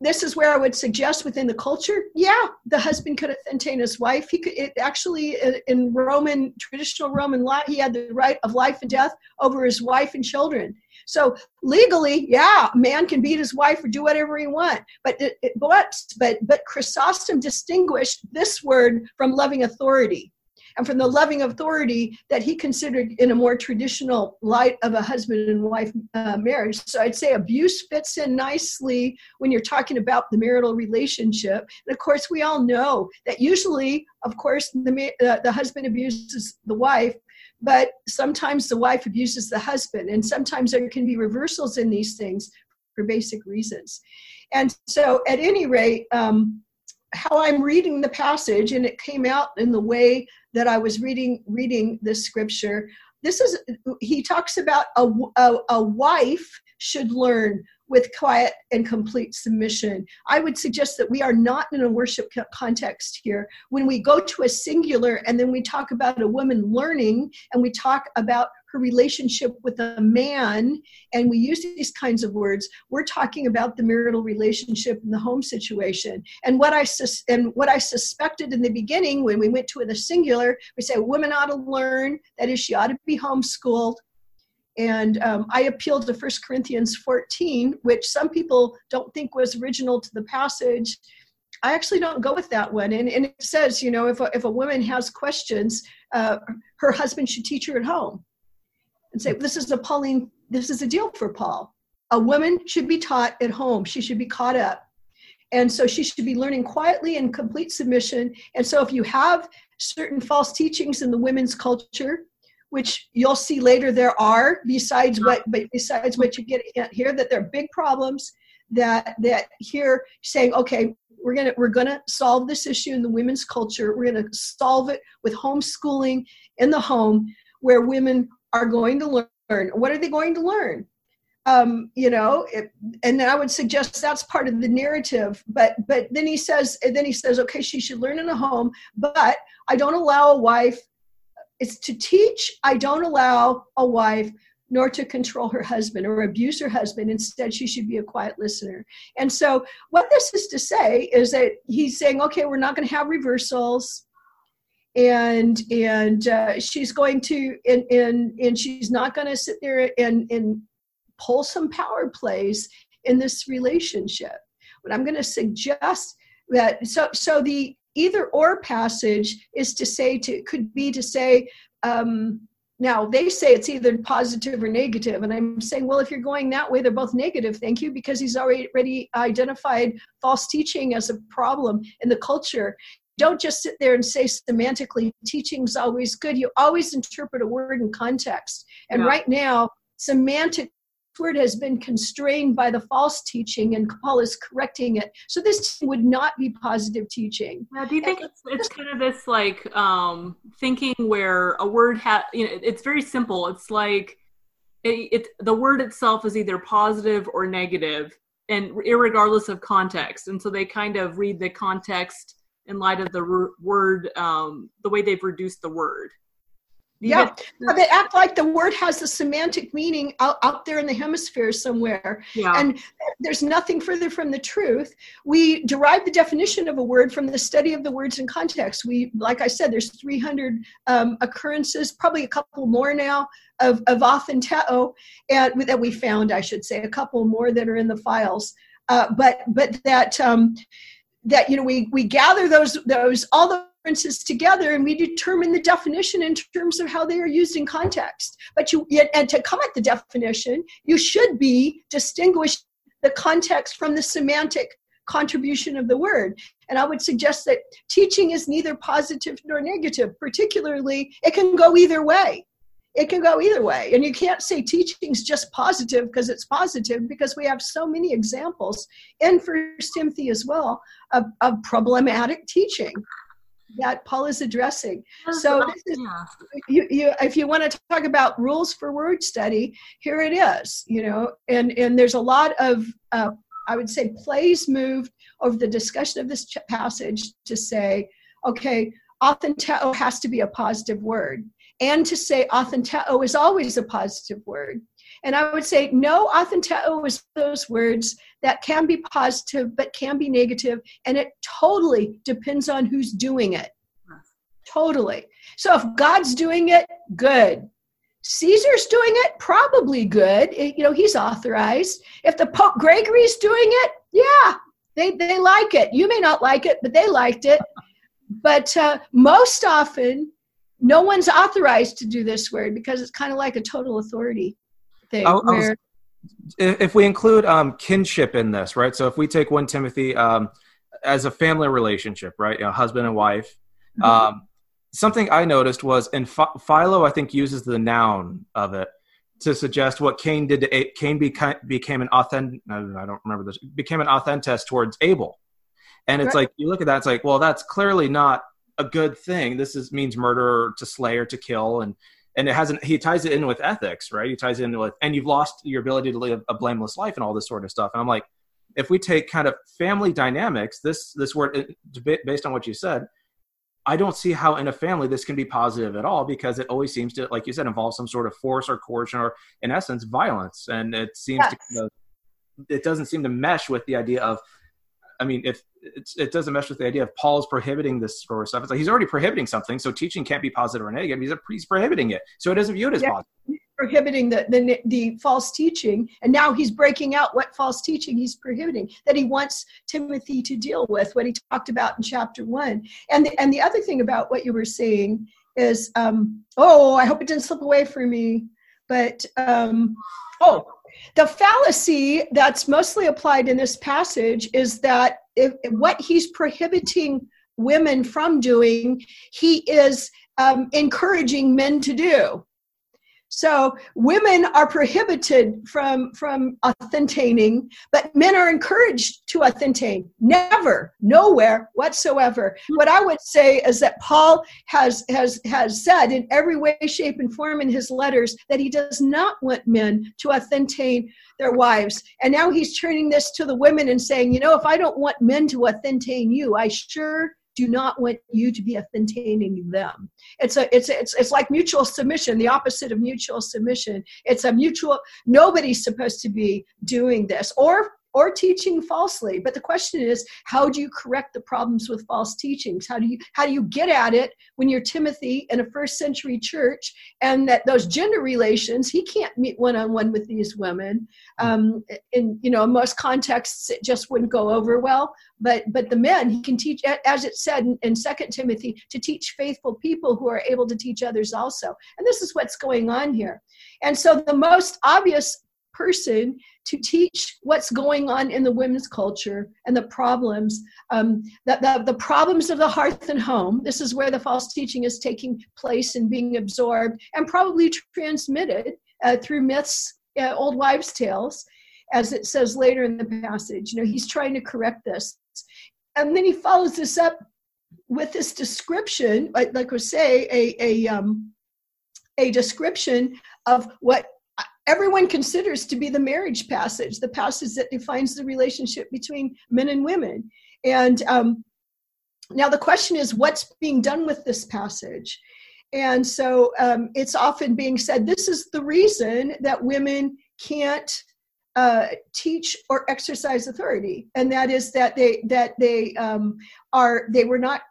this is where I would suggest within the culture, yeah, the husband could authentate his wife. He could it actually uh, in Roman traditional Roman law, he had the right of life and death over his wife and children. So legally, yeah, man can beat his wife or do whatever he want. But it, it, but but but Chrysostom distinguished this word from loving authority and from the loving authority that he considered in a more traditional light of a husband and wife uh, marriage. So I'd say abuse fits in nicely when you're talking about the marital relationship. And of course, we all know that usually, of course, the, uh, the husband abuses the wife, but sometimes the wife abuses the husband, and sometimes there can be reversals in these things for basic reasons. And so, at any rate, um, how I'm reading the passage, and it came out in the way that I was reading reading this scripture. This is he talks about a, a, a wife should learn with quiet and complete submission. I would suggest that we are not in a worship context here. When we go to a singular and then we talk about a woman learning and we talk about her relationship with a man, and we use these kinds of words, we're talking about the marital relationship and the home situation. And what I sus- and what I suspected in the beginning when we went to the singular, we say women ought to learn that is she ought to be homeschooled. And um, I appealed to 1 Corinthians 14, which some people don't think was original to the passage. I actually don't go with that one. And, and it says, you know, if a, if a woman has questions, uh, her husband should teach her at home and say, this is a Pauline, this is a deal for Paul. A woman should be taught at home. She should be caught up. And so she should be learning quietly in complete submission. And so if you have certain false teachings in the women's culture, which you'll see later there are besides what besides what you get here that there are big problems that that here saying okay we're gonna we're gonna solve this issue in the women's culture we're gonna solve it with homeschooling in the home where women are going to learn. What are they going to learn? Um, you know it, and i would suggest that's part of the narrative but but then he says then he says okay she should learn in a home but i don't allow a wife it's to teach i don't allow a wife nor to control her husband or abuse her husband. Instead she should be a quiet listener. And so what this is to say is that he's saying okay we're not going to have reversals and and uh, she's going to and and, and she's not going to sit there and and pull some power plays in this relationship. But i'm going to suggest that so so the either or passage is to say to could be to say um, now they say it's either positive or negative and i'm saying well if you're going that way they're both negative thank you because he's already identified false teaching as a problem in the culture don't just sit there and say semantically teaching's always good. You always interpret a word in context. And yeah. right now semantic word has been constrained by the false teaching and paul is correcting it. So this would not be positive teaching. Yeah, do you think it's, it's kind of this like um, thinking where a word has you know it's very simple. It's like it, it, the word itself is either positive or negative and regardless of context. And so they kind of read the context in light of the word um, the way they've reduced the word yeah, they act like the word has a semantic meaning out, out there in the hemisphere somewhere. Yeah. And there's nothing further from the truth. We derive the definition of a word from the study of the words in context. We, like I said, there's 300 um, occurrences, probably a couple more now, of, of authenteo, and that we found, I should say, a couple more that are in the files. Uh, but but that um, that you know we we gather those those all the references together and we determine the definition in terms of how they are used in context. But you and to come at the definition, you should be distinguish the context from the semantic contribution of the word. And I would suggest that teaching is neither positive nor negative, particularly it can go either way. It can go either way. And you can't say teaching is just positive because it's positive because we have so many examples in First Timothy as well of, of problematic teaching that Paul is addressing. So this is, you, you, if you want to talk about rules for word study, here it is. You know, and and there's a lot of uh, I would say plays moved over the discussion of this ch- passage to say, okay, authenteo has to be a positive word, and to say authenteo is always a positive word. And I would say no, authenteo is those words that can be positive but can be negative, and it totally depends on who's doing it. Totally. So if God's doing it, good. Caesar's doing it, probably good. You know, he's authorized. If the Pope Gregory's doing it, yeah, they, they like it. You may not like it, but they liked it. But uh, most often, no one's authorized to do this word because it's kind of like a total authority thing. I, where, I was, if we include um, kinship in this, right? So if we take one Timothy um, as a family relationship, right, you know, husband and wife, mm-hmm. um, something I noticed was, and Philo, I think, uses the noun of it to suggest what Cain did to Cain became, became an authentic. I don't remember this. Became an authentist towards Abel, and it's right. like you look at that. It's like, well, that's clearly not a good thing. This is means murder, or to slay, or to kill, and and it hasn't he ties it in with ethics right he ties it in with and you've lost your ability to live a blameless life and all this sort of stuff and i'm like if we take kind of family dynamics this this word uh, based on what you said I don't see how in a family this can be positive at all because it always seems to, like you said, involve some sort of force or coercion or, in essence, violence. And it seems yes. to, it doesn't seem to mesh with the idea of, I mean, if it doesn't mesh with the idea of Paul's prohibiting this sort of stuff. It's like he's already prohibiting something, so teaching can't be positive or negative. He's, a, he's prohibiting it, so it isn't viewed as yeah. positive prohibiting the, the, the false teaching and now he's breaking out what false teaching he's prohibiting that he wants timothy to deal with what he talked about in chapter one and the, and the other thing about what you were saying is um, oh i hope it didn't slip away from me but um, oh the fallacy that's mostly applied in this passage is that if, what he's prohibiting women from doing he is um, encouraging men to do so women are prohibited from from authentating, but men are encouraged to authentate. Never, nowhere whatsoever. What I would say is that Paul has has has said in every way, shape, and form in his letters that he does not want men to authentate their wives. And now he's turning this to the women and saying, you know, if I don't want men to authentate you, I sure do not want you to be authenticating them. It's a it's it's it's like mutual submission, the opposite of mutual submission. It's a mutual nobody's supposed to be doing this or or teaching falsely. But the question is how do you correct the problems with false teachings? How do you how do you get at it when you're timothy in a first century church and that those gender relations he can't meet one-on-one with these women um, in you know in most contexts it just wouldn't go over well. But but the men he can teach as it said in, in second timothy to teach faithful people who are able to teach others also. And this is what's going on here. And so the most obvious person to teach what's going on in the women's culture and the problems um, that the, the problems of the hearth and home. This is where the false teaching is taking place and being absorbed and probably transmitted uh, through myths uh, old wives tales as it says later in the passage. You know he's trying to correct this. And then he follows this up with this description like, we say a, a um, a description of what everyone considers to be the marriage passage, the passage that defines the relationship between men and women. And um, now the question is, what's being done with this passage? And so um, it's often being said this is the reason that women can't uh, teach or exercise authority, and that is that they that they um, are they were not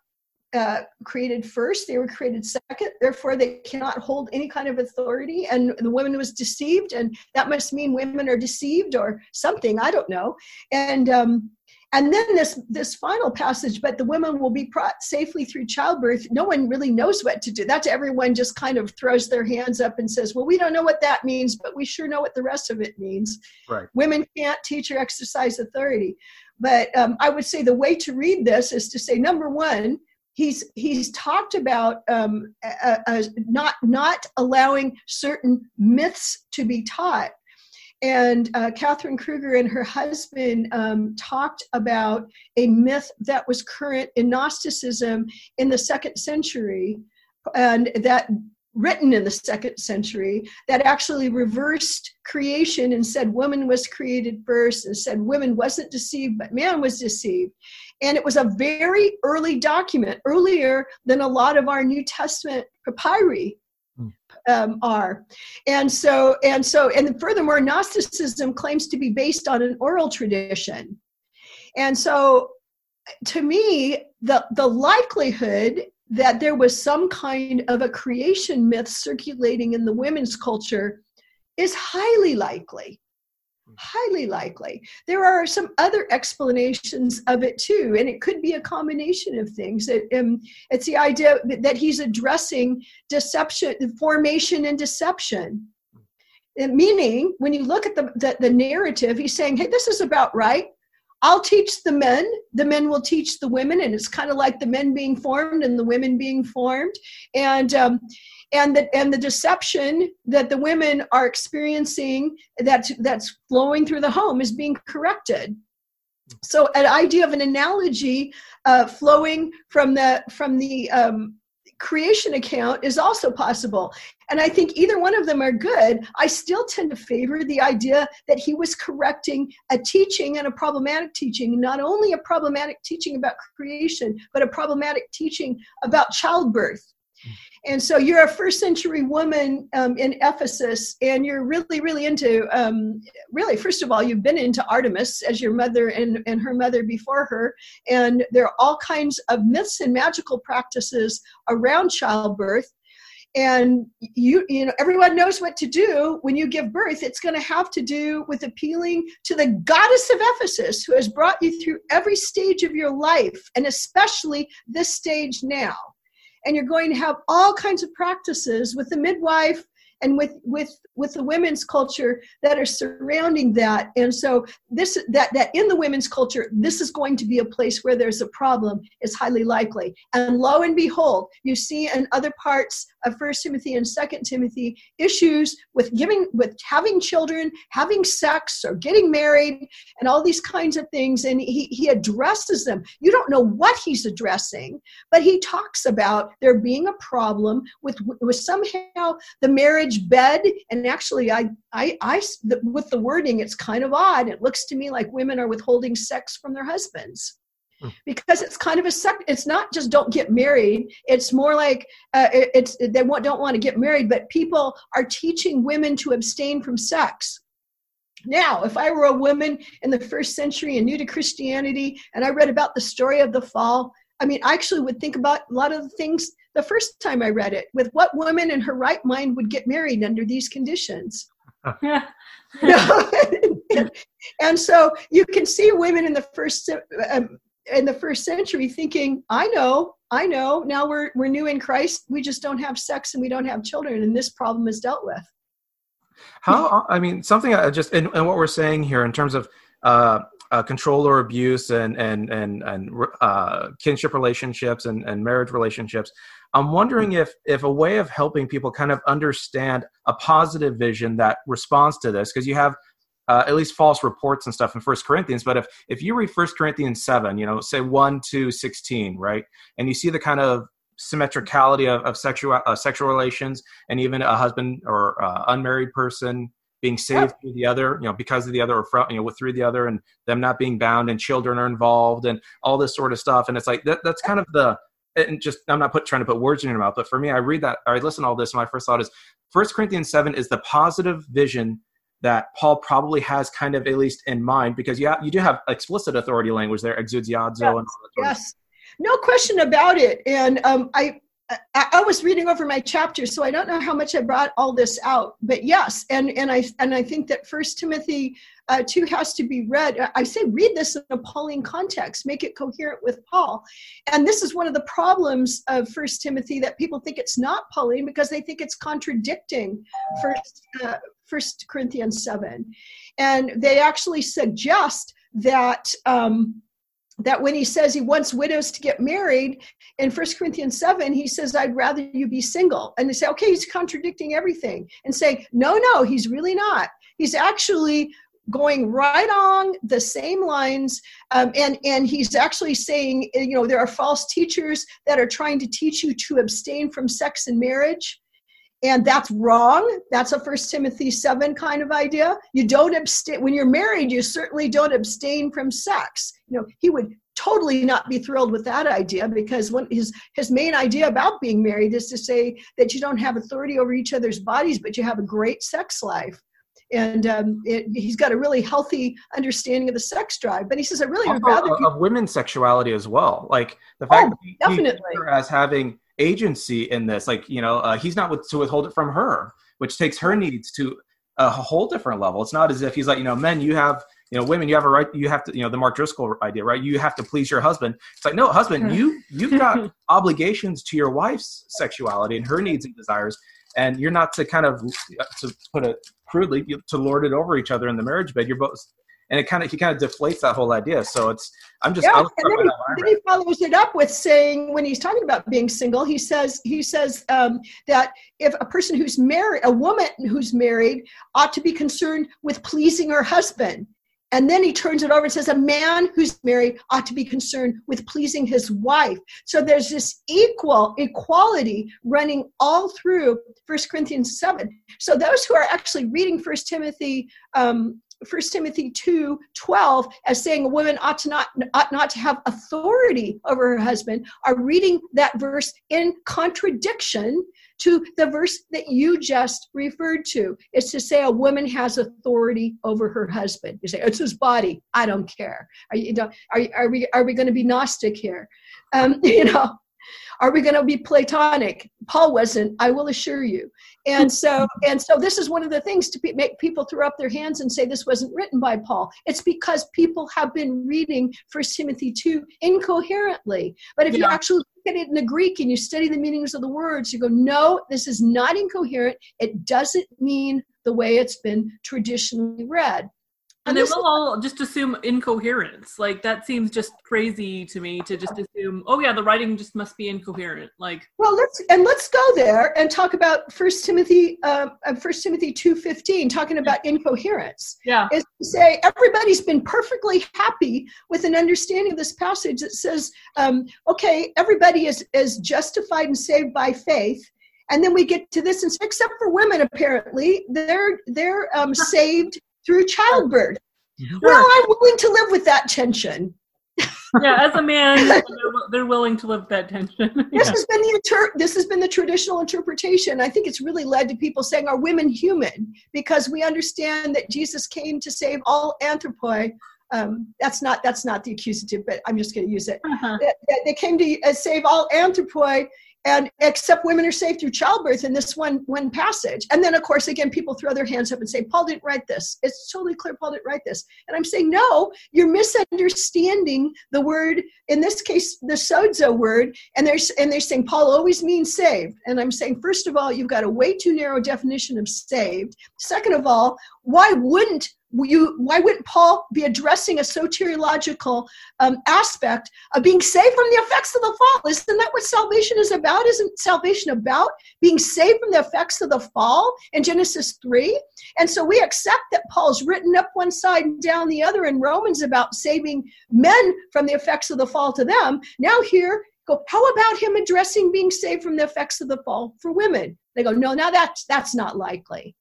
uh, created first, they were created second, therefore they cannot hold any kind of authority. And the woman was deceived, and that must mean women are deceived or something. I don't know. And um, and then this this final passage, but the women will be brought safely through childbirth. No one really knows what to do. That's everyone just kind of throws their hands up and says, "Well, we don't know what that means, but we sure know what the rest of it means." Right. Women can't teach or exercise authority. But um, I would say the way to read this is to say, number one, he's he's talked about um, uh, uh, not not allowing certain myths to be taught. And uh, Catherine Kroeger and her husband um, talked about a myth that was current in Gnosticism in the second century, and that written in the second century that actually reversed creation and said woman was created first and said woman wasn't deceived but man was deceived. And it was a very early document earlier than a lot of our new testament papyri hmm. um, are. And so and so and furthermore gnosticism claims to be based on an oral tradition. And so to me the the likelihood that there was some kind of a creation myth circulating in the women's culture is highly likely. Highly likely. There are some other explanations of it too and it could be a combination of things. It, um, it's the idea that he's addressing deception formation and deception. Meaning when you look at the, the, the narrative he's saying hey this is about right I'll teach the men, the men will teach the women, and it's kind of like the men being formed and the women being formed. And um, and the and the deception that the women are experiencing that's that's flowing through the home is being corrected. So an idea of an analogy uh, flowing from the from the um, creation account is also possible. And I think either one of them are good. I still tend to favor the idea that he was correcting a teaching and a problematic teaching, not only a problematic teaching about creation, but a problematic teaching about childbirth. And so you're a first century woman um, in Ephesus, and you're really, really into, um, really, first of all, you've been into Artemis as your mother and, and her mother before her. And there are all kinds of myths and magical practices around childbirth and you you know everyone knows what to do when you give birth it's going to have to do with appealing to the goddess of ephesus who has brought you through every stage of your life and especially this stage now and you're going to have all kinds of practices with the midwife and with with with the women's culture that are surrounding that. And so this that that in the women's culture this is going to be a place where there's a problem is highly likely. And lo and behold you see in other parts of first timothy and second timothy issues with giving with having children having sex or getting married and all these kinds of things. And he, he addresses them. You don't know what he's addressing but he talks about there being a problem with with somehow the marriage bed. And actually i i i with the wording it's kind of odd. It looks to me like women are withholding sex from their husbands. Because it's kind of a sec it's not just don't get married it's more like uh, it's they want, don't want to get married but people are teaching women to abstain from sex. Now if i were a woman in the first century and new to christianity and i read about the story of the fall i mean i actually would think about a lot of the things the first time i read it with what woman in her right mind would get married under these conditions. [laughs] [laughs] [laughs] And so you can see women in the first um, in the first century thinking, I know, I know. Now we're we're new in Christ. We just don't have sex and we don't have children, and this problem is dealt with. How I mean, something I just and, and what we're saying here in terms of uh, uh, control or abuse and and and and uh, kinship relationships and, and marriage relationships. I'm wondering if if a way of helping people kind of understand a positive vision that responds to this, because you have uh, at least false reports and stuff in First Corinthians. But if if you read First Corinthians seven, you know, say one to sixteen, right, and you see the kind of symmetricality of, of sexual uh, sexual relations, and even a husband or uh, unmarried person being saved through the other, you know, because of the other, or from, you know, with through the other, and them not being bound, and children are involved, and all this sort of stuff. And it's like that, that's kind of the and just I'm not put, trying to put words in your mouth, but for me, I read that or I listen to all this, and my first thought is First Corinthians seven is the positive vision that Paul probably has kind of at least in mind because you have, you do have explicit authority language there, exousiazo yes. and yes, no question about it. And um, I, I, I was reading over my chapter, so I don't know how much I brought all this out, but yes, and and I and I think that First Timothy uh, two has to be read. I say read this in a Pauline context, make it coherent with Paul, and this is one of the problems of First Timothy that people think it's not Pauline because they think it's contradicting First uh, First Corinthians seven, and they actually suggest that. Um, that when he says he wants widows to get married in First Corinthians 7, he says, I'd rather you be single. And they say, okay, he's contradicting everything. And say, no, no, he's really not. He's actually going right on the same lines um, and and he's actually saying you know there are false teachers that are trying to teach you to abstain from sex and marriage and that's wrong. That's a first timothy 7 kind of idea. You don't abstain when you're married you certainly don't abstain from sex. You know he would totally not be thrilled with that idea because one his his main idea about being married is to say that you don't have authority over each other's bodies but you have a great sex life. And um, it, he's got a really healthy understanding of the sex drive. But he says, "I really would rather of, of women's sexuality as well, like the fact oh, that he, definitely. as having agency in this. Like you know, uh, he's not with, to withhold it from her, which takes her needs to a whole different level. It's not as if he's like, you know, men, you have, you know, women, you have a right, you have to, you know, the Mark Driscoll idea, right? You have to please your husband. It's like, no, husband, you you've got [laughs] obligations to your wife's sexuality and her needs and desires, and you're not to kind of to put it crudely to lord it over each other in the marriage bed. You're both and it kind of he kind of deflates that whole idea. So it's I'm just yeah, and then he, then he, follows it up with saying when he's talking about being single, he says he says um, that if a person who's married, a woman who's married, ought to be concerned with pleasing her husband. And then he turns it over and says, a man who's married ought to be concerned with pleasing his wife. So there's this equal equality running all through First Corinthians 7. So those who are actually reading First Timothy um, 1 Timothy 2 12 as saying a woman ought to not ought not to have authority over her husband are reading that verse in contradiction to the verse that you just referred to. It's to say a woman has authority over her husband. You say it's his body. I don't care. Are you, are, are we are we going to be Gnostic here? Um, [laughs] you know, are we going to be Platonic? Paul wasn't. I will assure you. And so, and so, this is one of the things to make people throw up their hands and say this wasn't written by Paul. It's because people have been reading First Timothy two incoherently. But if yeah. you actually look at it in the Greek and you study the meanings of the words, you go, no, this is not incoherent. It doesn't mean the way it's been traditionally read and they will all just assume incoherence. Like that seems just crazy to me to just assume oh yeah the writing just must be incoherent like well let's and let's go there and talk about first timothy uh, uh first timothy 2.15 talking about incoherence. Yeah. Is to say everybody's been perfectly happy with an understanding of this passage that says um, okay everybody is is justified and saved by faith. And then we get to this and except for women apparently they're they're um, saved through childbirth. Sure. Well, I'm willing to live with that tension. yeah, as a man, [laughs] they're, they're, willing to live with that tension. [laughs] yeah. This has been the inter- this has been the traditional interpretation. I think it's really led to people saying, "Are women human?" Because we understand that Jesus came to save all anthropoi. Um, that's not that's not the accusative, but I'm just going to use it. Uh-huh. They, they, came to uh, save all anthropoi, and except women are saved through childbirth in this one one passage. And then of course again people throw their hands up and say paul didn't write this. It's totally clear paul didn't write this. And i'm saying no you're misunderstanding the word in this case the sozo word. And they're and they're saying paul always means saved. And i'm saying first of all you've got a way too narrow definition of saved. Second of all why wouldn't you, why wouldn't Paul be addressing a soteriological um, aspect of being saved from the effects of the fall? Isn't that what salvation is about? Isn't salvation about being saved from the effects of the fall in Genesis 3? And so we accept that Paul's written up one side and down the other in Romans about saving men from the effects of the fall to them. Now, here, go, how about him addressing being saved from the effects of the fall for women? They go, no, now that's, that's not likely.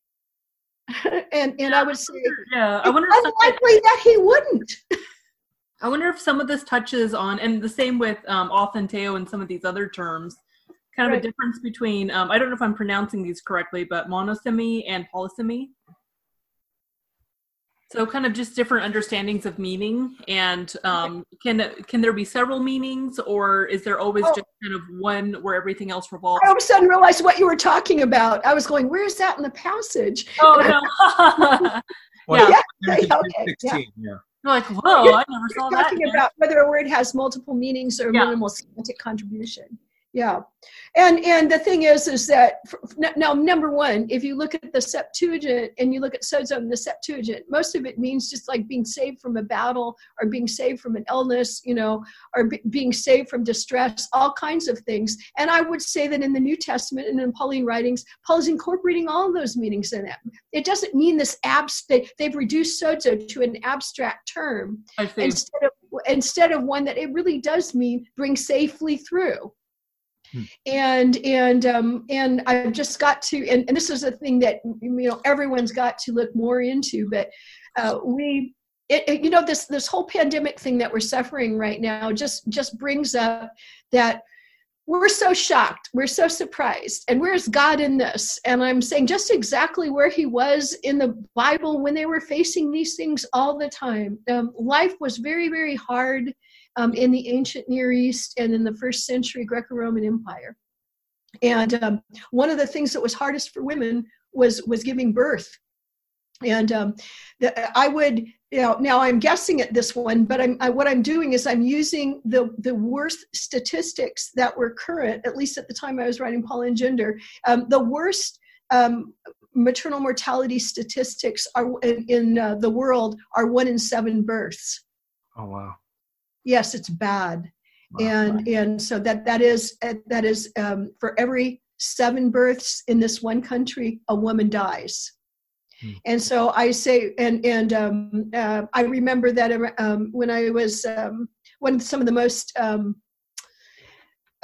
[laughs] and and yeah, I would say, yeah, I wonder unlikely that he wouldn't. [laughs] I wonder if some of this touches on, and the same with um, authenteo and some of these other terms, kind of right. a difference between. Um, I don't know if I'm pronouncing these correctly, but monosemy and polysemy. So kind of just different understandings of meaning, and um, can can there be several meanings, or is there always oh. just kind of one where everything else revolves? I all of a sudden realized what you were talking about. I was going, "Where is that in the passage?" Oh no! [laughs] well, yeah, yeah, [laughs] okay, 16, yeah. yeah. You're like, whoa! You're, I never saw that. Talking about whether a word has multiple meanings or yeah. minimal semantic contribution yeah. And and the thing is is that now number one if you look at the septuagint and you look at sozo in the septuagint most of it means just like being saved from a battle or being saved from an illness you know or be, being saved from distress all kinds of things. And i would say that in the new testament and in pauline writings paul is incorporating all of those meanings in it. It doesn't mean this abs they, they've reduced sozo to an abstract term instead of instead of one that it really does mean bring safely through. And and um, and I've just got to and, and this is a thing that you know everyone's got to look more into. But uh, we it, it, you know this this whole pandemic thing that we're suffering right now just just brings up that we're so shocked we're so surprised and where's god in this? And i'm saying just exactly where he was in the bible when they were facing these things all the time. Um, life was very very hard um, in the ancient Near East and in the first century Greco Roman Empire. And um, one of the things that was hardest for women was, was giving birth. And um, the, I would, you know, now I'm guessing at this one, but I'm, I, what I'm doing is I'm using the, the worst statistics that were current, at least at the time I was writing Paul and Gender. Um, the worst um, maternal mortality statistics are in, in uh, the world are one in seven births. Oh wow! Yes it's bad. Wow. and and so that that is uh, that is um, for every seven births in this one country a woman dies. And so I say, and and um, uh, I remember that um, when I was um, one of some of the most um,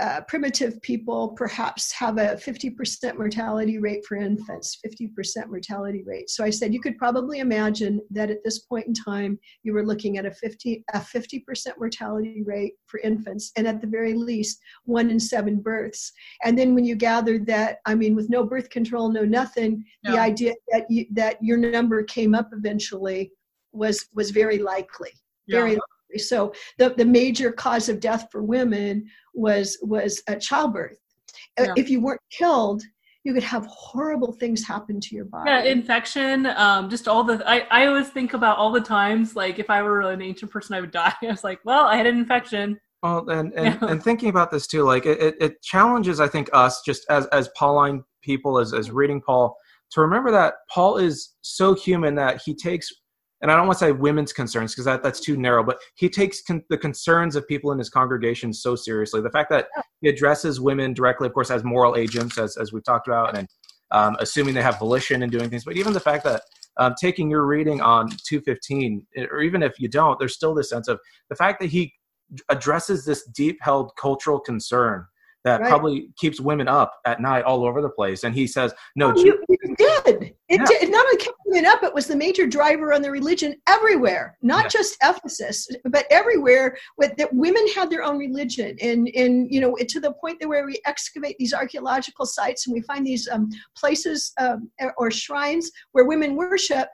uh, primitive people perhaps have a 50% mortality rate for infants, 50% mortality rate. So I said you could probably imagine that at this point in time you were looking at a 50 a 50% mortality rate for infants, and at the very least one in seven births. And then when you gathered that, I mean, with no birth control, no nothing, yeah. the idea that you, that your number came up eventually was was very likely. Yeah. Very so the, the major cause of death for women was was a childbirth. Uh, yeah. If you weren't killed, you could have horrible things happen to your body. Yeah, infection, um, just all the. I, I always think about all the times, like if I were an ancient person, I would die. [laughs] I was like, well, I had an infection. Well, and [laughs] and, yeah. and thinking about this too, like it, it challenges, I think, us just as as Pauline people, as as reading Paul, to remember that Paul is so human that he takes and I don't want to say women's concerns because that, that's too narrow, but he takes con- the concerns of people in his congregation so seriously. The fact that he addresses women directly, of course, as moral agents, as, as we've talked about, and um, assuming they have volition in doing things, but even the fact that um, taking your reading on 215, or even if you don't, there's still this sense of the fact that he addresses this deep held cultural concern that right. probably keeps women up at night all over the place. And he says, "No, oh, you, you, did. It, yeah. did. not only kept women up; it was the major driver on the religion everywhere, not yeah. just Ephesus, but everywhere. With that, women had their own religion, and and you know, to the point that where we excavate these archaeological sites and we find these um, places um, or shrines where women worship,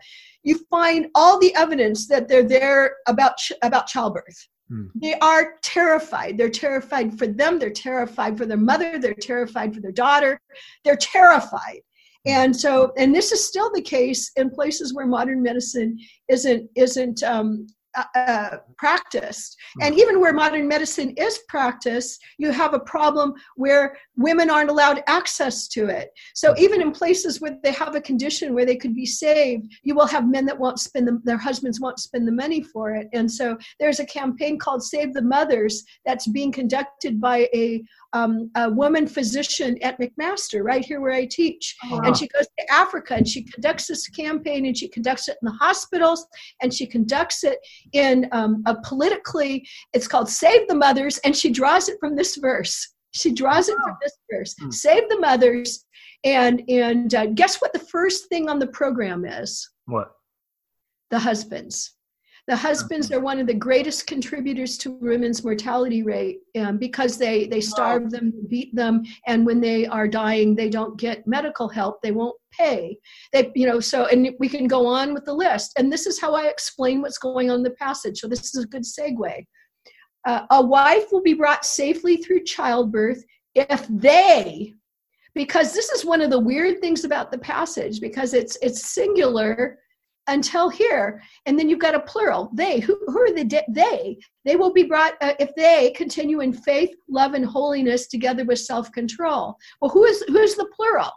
you find all the evidence that they're there about ch- about childbirth Hmm. They are terrified. They're terrified for them. They're terrified for their mother. They're terrified for their daughter. They're terrified. And so, and this is still the case in places where modern medicine isn't isn't um, uh, uh, practiced. And even where modern medicine is practiced, you have a problem where women aren't allowed access to it. So even in places where they have a condition where they could be saved, you will have men that won't spend the, their husbands won't spend the money for it. And so there's a campaign called Save the Mothers that's being conducted by a um, a woman physician at McMaster, right here where I teach. Oh, wow. And she goes to Africa and she conducts this campaign and she conducts it in the hospitals and she conducts it in um, a politically, it's called Save the Mothers, and she draws it from this verse. She draws it from this verse. Hmm. Save the mothers, and and uh, guess what? The first thing on the program is what? The husbands. The husbands are one of the greatest contributors to women's mortality rate um, because they they starve them, beat them, and when they are dying, they don't get medical help. They won't pay. They you know so and we can go on with the list. And this is how I explain what's going on in the passage. So this is a good segue. Uh, a wife will be brought safely through childbirth if they because this is one of the weird things about the passage because it's it's singular until here. And then you've got a plural. They who, who are the de- they? They will be brought uh, if they continue in faith love and holiness together with self-control. Well who is who's the plural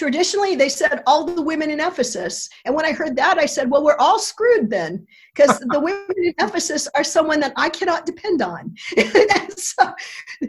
traditionally they said all the women in ephesus. And when i heard that i said well we're all screwed then because the [laughs] women in ephesus are someone that i cannot depend on. [laughs] So,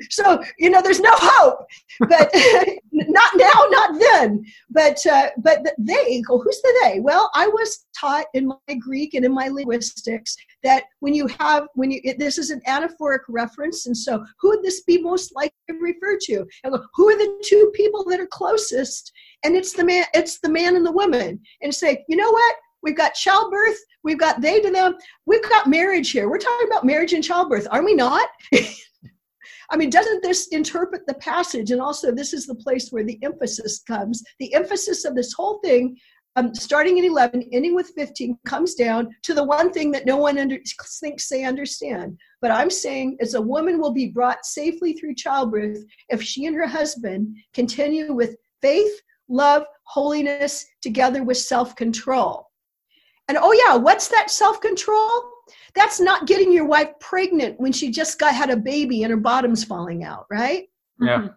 so, you know there's no hope. But [laughs] not now not then. But uh, but they go who's the they? Well i was taught in my greek and in my linguistics that when you have when you this is an anaphoric reference and so who would this be most likely to refer to? And who are the two people that are closest? And it's the man it's the man and the woman. And say you know what? We've got childbirth we've got they to them we've got marriage here. We're talking about marriage and childbirth are we not? [laughs] I mean, doesn't this interpret the passage? And also, this is the place where the emphasis comes. The emphasis of this whole thing, um, starting at 11, ending with 15, comes down to the one thing that no one under, thinks they understand. But I'm saying, as a woman will be brought safely through childbirth if she and her husband continue with faith, love, holiness, together with self control. And oh, yeah, what's that self control? That's not getting your wife pregnant when she just got had a baby and her bottom's falling out, right? Yeah. Mm-hmm.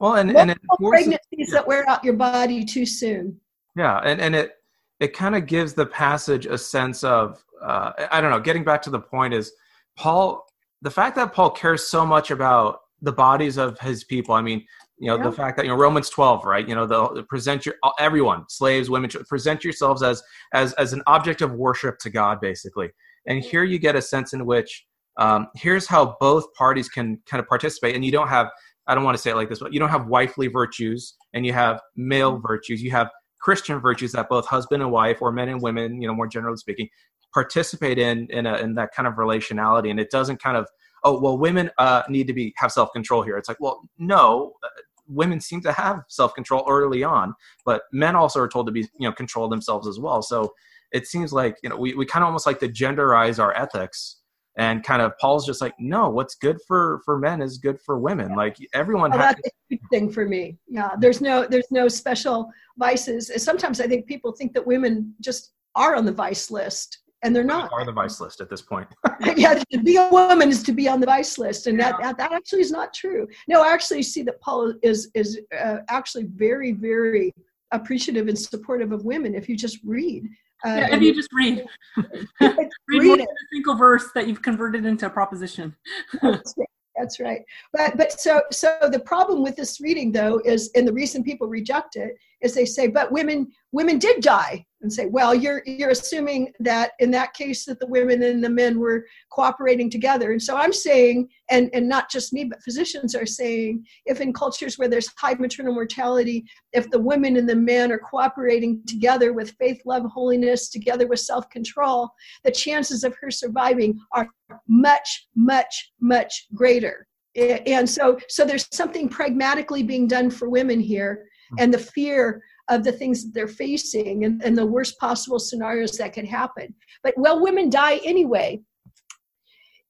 Well, and, and it pregnancies yeah. that wear out your body too soon. Yeah, and, and it it kind of gives the passage a sense of uh, I don't know. Getting back to the point is Paul. The fact that Paul cares so much about the bodies of his people. I mean, you know Yeah. the fact that you know romans 12 right you know the present your everyone slaves women present yourselves as as as an object of worship to god basically and here you get a sense in which um, here's how both parties can kind of participate and you don't have i don't want to say it like this but you don't have wifely virtues and you have male virtues you have christian virtues that both husband and wife or men and women you know more generally speaking participate in in, a, in that kind of relationality. And it doesn't kind of oh well women uh, need to be have self-control here. It's like well no uh, women seem to have self-control early on but men also are told to be you know control themselves as well. So it seems like you know we, we kind of almost like to genderize our ethics and kind of paul's just like no what's good for for men is good for women like everyone Oh, has that's a huge thing for me. Yeah, there's no there's no special vices. Sometimes I think people think that women just are on the vice list, and they're not. are the vice list at this point [laughs] yeah, to be a woman is to be on the vice list, and that, that that actually is not true. No, I actually see that Paul is is uh, actually very very appreciative and supportive of women. If you just read, uh, Yeah, if you just read, read, [laughs] [laughs] Read more than a single verse that you've converted into a proposition. [laughs] That's right. That's right. But but so so the problem with this reading though is and the reason people reject it is they say but women women did die and say well you're you're assuming that in that case that the women and the men were cooperating together. And so I'm saying and and not just me but physicians are saying if in cultures where there's high maternal mortality if the women and the men are cooperating together with faith love holiness together with self-control the chances of her surviving are much much much greater. And so so there's something pragmatically being done for women here and the fear of the things that they're facing and, and the worst possible scenarios that could happen. But well women die anyway.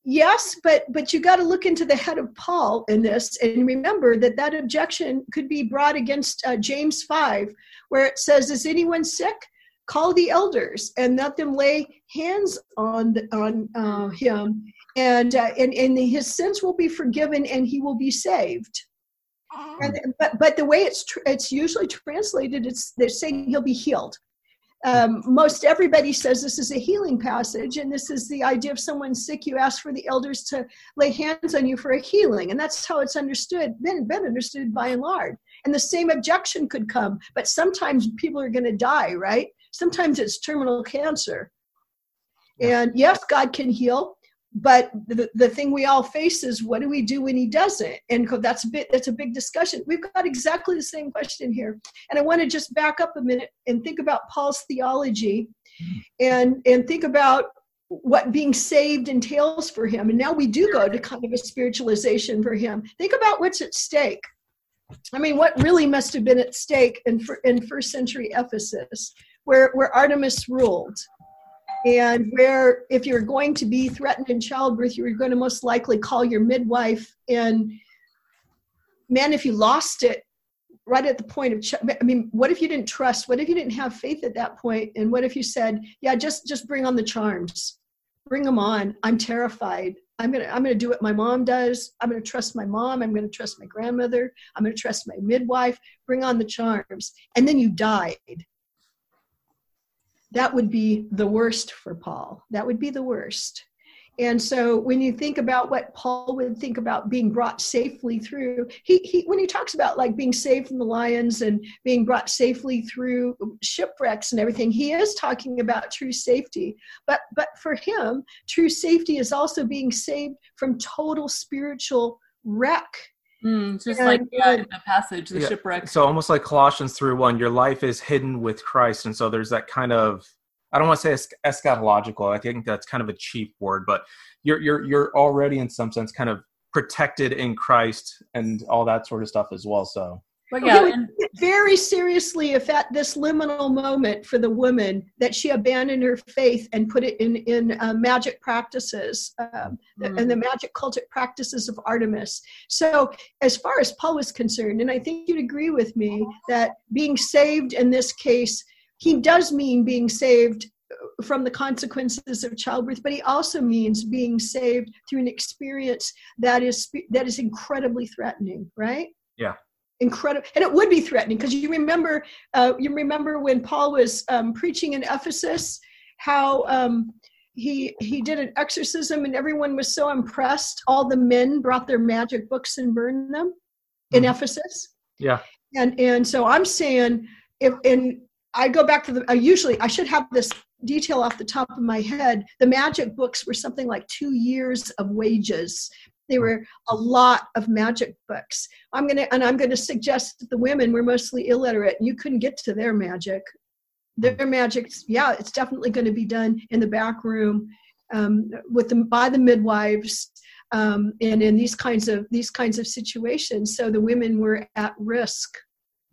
Yes but but you got to look into the head of paul in this and remember that that objection could be brought against uh, james 5 where it says is anyone sick? Call the elders and let them lay hands on on uh, him and, uh, and and his sins will be forgiven and he will be saved and, but but the way it's tr- it's usually translated it's they're saying he'll be healed. Um, most everybody says this is a healing passage and this is the idea of someone sick you ask for the elders to lay hands on you for a healing. And that's how it's understood been, been understood by and large. And the same objection could come but sometimes people are going to die right? Sometimes it's terminal cancer. And yes god can heal but the, the thing we all face is what do we do when he doesn't? And that's a bit that's a big discussion. We've got exactly the same question here. And i want to just back up a minute and think about paul's theology and and think about what being saved entails for him. And now we do go to kind of a spiritualization for him. Think about what's at stake. I mean what really must have been at stake in, in first century ephesus where where artemis ruled and where if you're going to be threatened in childbirth you're going to most likely call your midwife. And man if you lost it right at the point of ch- i mean what if you didn't trust? What if you didn't have faith at that point? And what if you said yeah just just bring on the charms. Bring them on. I'm terrified. I'm gonna i'm gonna do what my mom does. I'm gonna trust my mom. I'm gonna trust my grandmother. I'm gonna trust my midwife. Bring on the charms. And then you died that would be the worst for Paul. That would be the worst. And so when you think about what Paul would think about being brought safely through, he, he when he talks about like being saved from the lions and being brought safely through shipwrecks and everything, he is talking about true safety. But but for him, true safety is also being saved from total spiritual wreck. Mm, just Yeah, like yeah. in the passage, the Yeah. shipwreck. So almost like Colossians 3 1, your life is hidden with Christ. And so there's that kind of, I don't want to say es- eschatological. I think that's kind of a cheap word, but you're, you're, you're already in some sense kind of protected in Christ and all that sort of stuff as well. So But yeah, would and take it very seriously if at this liminal moment for the woman that she abandoned her faith and put it in in uh, magic practices um, Mm. and the magic cultic practices of Artemis. So as far as Paul was concerned, and I think you'd agree with me that being saved in this case, he does mean being saved uh, from the consequences of childbirth, but he also means being saved through an experience that is that is incredibly threatening, right? Incredible and it would be threatening because you remember uh, you remember when paul was um, preaching in ephesus how um, he he did an exorcism and everyone was so impressed all the men brought their magic books and burned them in Mhm. ephesus Yeah. And and so I'm saying if and I go back to the I usually I should have this detail off the top of my head. The magic books were something like two years of wages. They were a lot of magic books. I'm gonna and I'm gonna suggest that the women were mostly illiterate and you couldn't get to their magic. Their magic, yeah, it's definitely going to be done in the back room um, with them by the midwives um, and in these kinds of these kinds of situations. So the women were at risk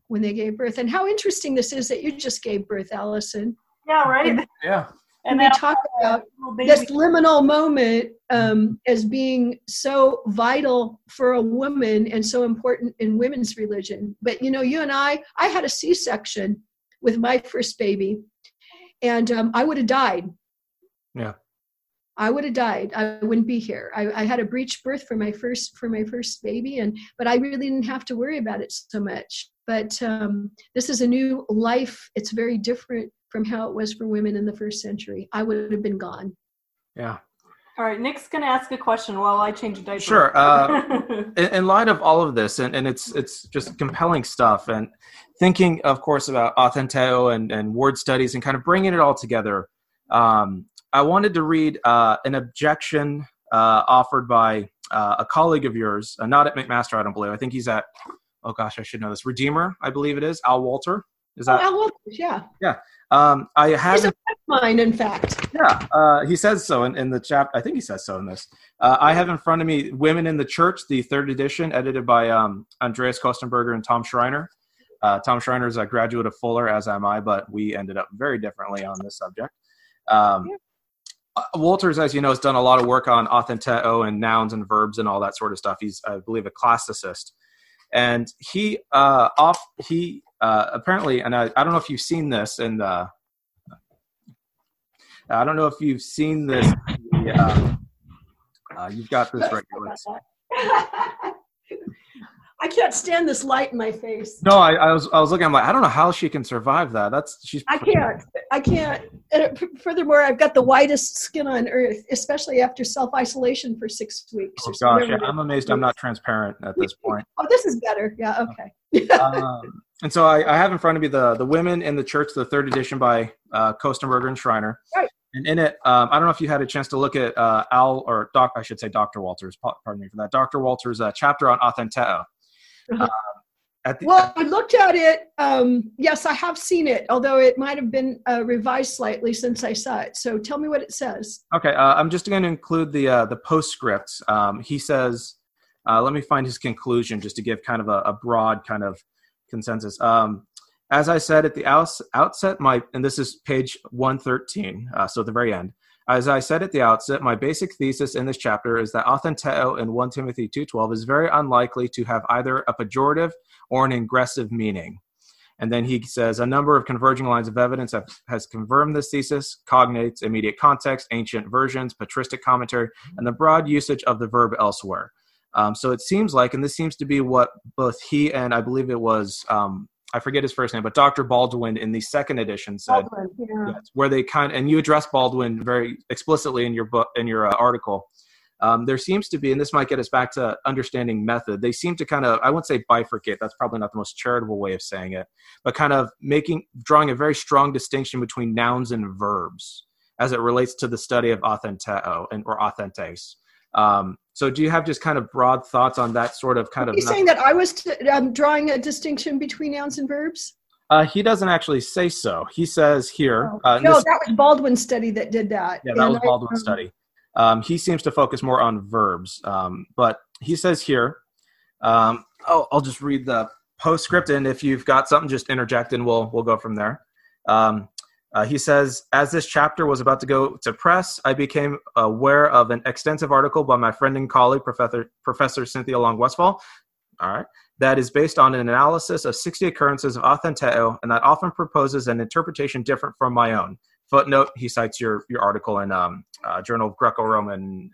when they gave birth. And how interesting this is that you just gave birth, Allison. Yeah, right. [laughs] Yeah. And we talk about this liminal moment um, as being so vital for a woman and so important in women's religion. But you know, you and I, I had a C-section with my first baby, and um, I would have died. Yeah. I would have died. I wouldn't be here. I, I, had a breech birth for my first for my first baby, and but I really didn't have to worry about it so much. But um, this is a new life. It's very different from how it was for women in the first century. I would have been gone. Yeah. All right, Nick's going to ask a question while I change a diaper. Sure. Uh, [laughs] in, in, light of all of this, and, and it's it's just compelling stuff, and thinking, of course, about authenteo and, and word studies and kind of bringing it all together. Um, I wanted to read uh, an objection uh, offered by uh, a colleague of yours, uh, not at McMaster, I don't believe. I think he's at, oh gosh, I should know this, Redeemer, I believe it is, Al Wolter. Is that? Oh, Al Wolter, yeah. Yeah. Um, I have. He's a friend of mine, in fact. Yeah, uh, he says so in, in the chapter. I think he says so in this. Uh, I have in front of me "Women in the Church," the third edition, edited by um, Andreas Kostenberger and Tom Schreiner. Uh, Tom Schreiner is a graduate of Fuller, as am I, but we ended up very differently on this subject. Um, yeah. Uh, as you know, has done a lot of work on authenteo and nouns and verbs and all that sort of stuff. He's, I believe, a classicist, and he uh, off he uh, apparently, and I, I don't know if you've seen this, and uh, I don't know if you've seen this. Uh, uh, you've got this right here. I can't stand this light in my face. No, I, I, was I was looking. I'm like, I don't know how she can survive that. That's she's. I can't. I can't. And furthermore, I've got the whitest skin on earth, especially after self isolation for six weeks. Oh gosh, yeah, I'm amazed. I'm not transparent at this [laughs] point. oh, this is better. Yeah. Okay. um, and so I, I, have in front of me the the Women in the Church, the third edition by uh, Kostenberger and Schreiner. Right. And in it, um, I don't know if you had a chance to look at uh, Al or Doc. I should say Dr. Wolters. Pardon me for that. Dr. Wolters' uh, chapter on authenteo uh-huh. Um, the, well, I looked at it. Um, yes, I have seen it, although it might have been uh, revised slightly since I saw it. So tell me what it says. Okay, uh, I'm just going to include the uh, the postscript. Um, he says, uh, let me find his conclusion just to give kind of a, a broad kind of consensus. Um, as I said at the outset, my and this is page 113, uh, so at the very end. As I said at the outset, my basic thesis in this chapter is that authenteo in 1 Timothy 2.12 is very unlikely to have either a pejorative or an aggressive meaning. And then he says a number of converging lines of evidence have, has confirmed this thesis, cognates, immediate context, ancient versions, patristic commentary, and the broad usage of the verb elsewhere. Um, so it seems like, and this seems to be what both he and I believe it was um, I forget his first name, but Dr. Baldwin in the second edition said Baldwin, yeah. yes, where they kind of, and you address Baldwin very explicitly in your book in your uh, article. Um, there seems to be, and this might get us back to understanding method. They seem to kind of, I wouldn't say bifurcate. That's probably not the most charitable way of saying it, but kind of making, drawing a very strong distinction between nouns and verbs as it relates to the study of authenteo and or authentes. Um, so, do you have just kind of broad thoughts on that sort of kind Are of? You saying that I was t- um, drawing a distinction between nouns and verbs? Uh, he doesn't actually say so. He says here. Oh. Uh, no, this, that was Baldwin's study that did that. Yeah, that and was Baldwin's um, study. Um, he seems to focus more on verbs, um, but he says here. Um, oh, I'll just read the postscript, and if you've got something, just interject, and we'll we'll go from there. Um, uh, he says, as this chapter was about to go to press, I became aware of an extensive article by my friend and colleague, Professor, Professor Cynthia Long Westfall, all right, that is based on an analysis of 60 occurrences of authenteo and that often proposes an interpretation different from my own. Footnote, he cites your, your article in um, uh, Journal of Greco-Roman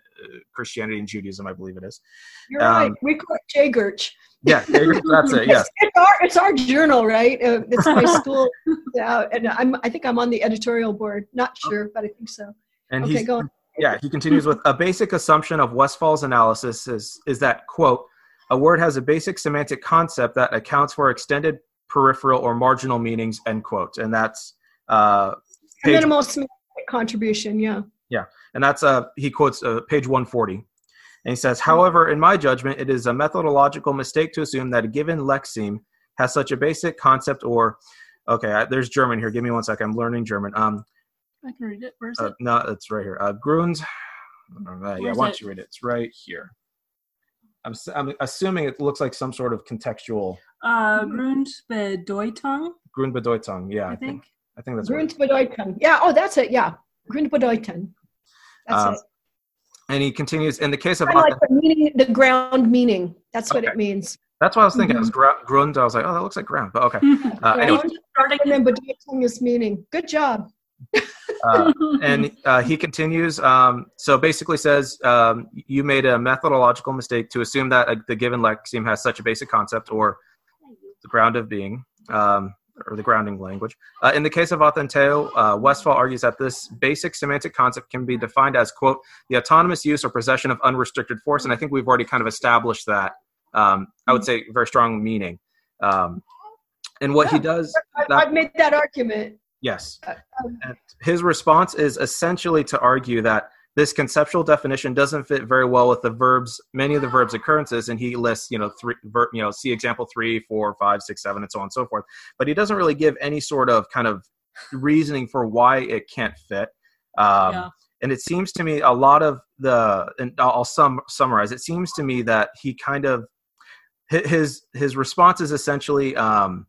Christianity and Judaism, I believe it is. You're um, right. We call it JGURCH. Yeah, that's it. Yes, [laughs] it's, our it's our journal, right? Uh, it's my [laughs] school, yeah, and I'm I think I'm on the editorial board. Not sure, but I think so. And okay, go on. Yeah, he continues with a basic assumption of Westfall's analysis is is that quote a word has a basic semantic concept that accounts for extended peripheral or marginal meanings end quote and that's uh A minimal semantic contribution, yeah. And that's uh he quotes uh, page 140 and he says however in my judgment it is a methodological mistake to assume that a given lexeme has such a basic concept or okay I, there's german here give me one second i'm learning german um I can read it. Where's uh, it? no it's right here uh grund uh, yeah Where's why don't you read it it's right here I'm, s- I'm assuming it looks like some sort of contextual Uh, Grundbedeutung, grundbedeutung yeah I think. i think that's right Grundbedeuten. Yeah, oh, that's it, yeah. Grundbedeuten. That's Um, it. and he continues in the case of like the meaning, the ground meaning. That's what Okay. it means. that's what i was thinking it was gra- grund i was like oh that looks like ground but okay [laughs] uh, anyway Ground, Starting and then Bedeutung is meaning. Good job. uh, and uh, he continues um, so basically says um, you made a methodological mistake to assume that uh, the given lexeme has such a basic concept or the ground of being um, or the grounding language uh, in the case of authenteo uh, Westfall argues that this basic semantic concept can be defined as quote the autonomous use or possession of unrestricted force and i think we've already kind of established that um, i would say very strong meaning um, and what he does that- I've made that argument. Yes. Uh, um, And his response is essentially to argue that this conceptual definition doesn't fit very well with the verbs, many of the verbs occurrences, and he lists, you know, three, ver, you know, see example three, four, five, six, seven, and so on and so forth. But he doesn't really give any sort of kind of reasoning for why it can't fit. Um, Yeah. And it seems to me a lot of the, and I'll sum, summarize. It seems to me that he kind of his his response is essentially um,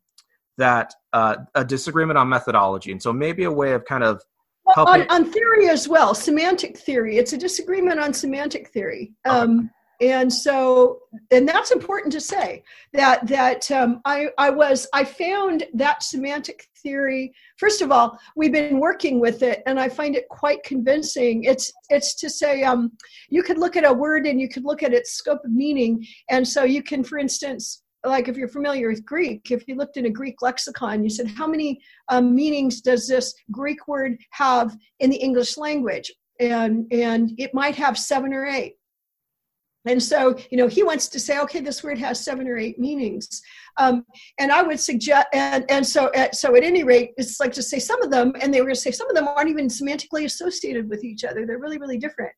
that uh, a disagreement on methodology, and so maybe a way of kind of on, on theory as well, semantic theory. It's a disagreement on semantic theory. Um, and so, and that's important to say that that um, I I was I found that semantic theory. First of all, we've been working with it, and I find it quite convincing. It's it's to say um, you could look at a word and you could look at its scope of meaning, and so you can, for instance. Like if you're familiar with Greek, if you looked in a Greek lexicon, you said, how many um, meanings does this Greek word have in the English language? And and it might have seven or eight. And so, you know, he wants to say, okay, this word has seven or eight meanings. Um, and I would suggest, and, and so, at, so at any rate, it's like to say some of them, and they were going to say some of them aren't even semantically associated with each other. They're really, really different.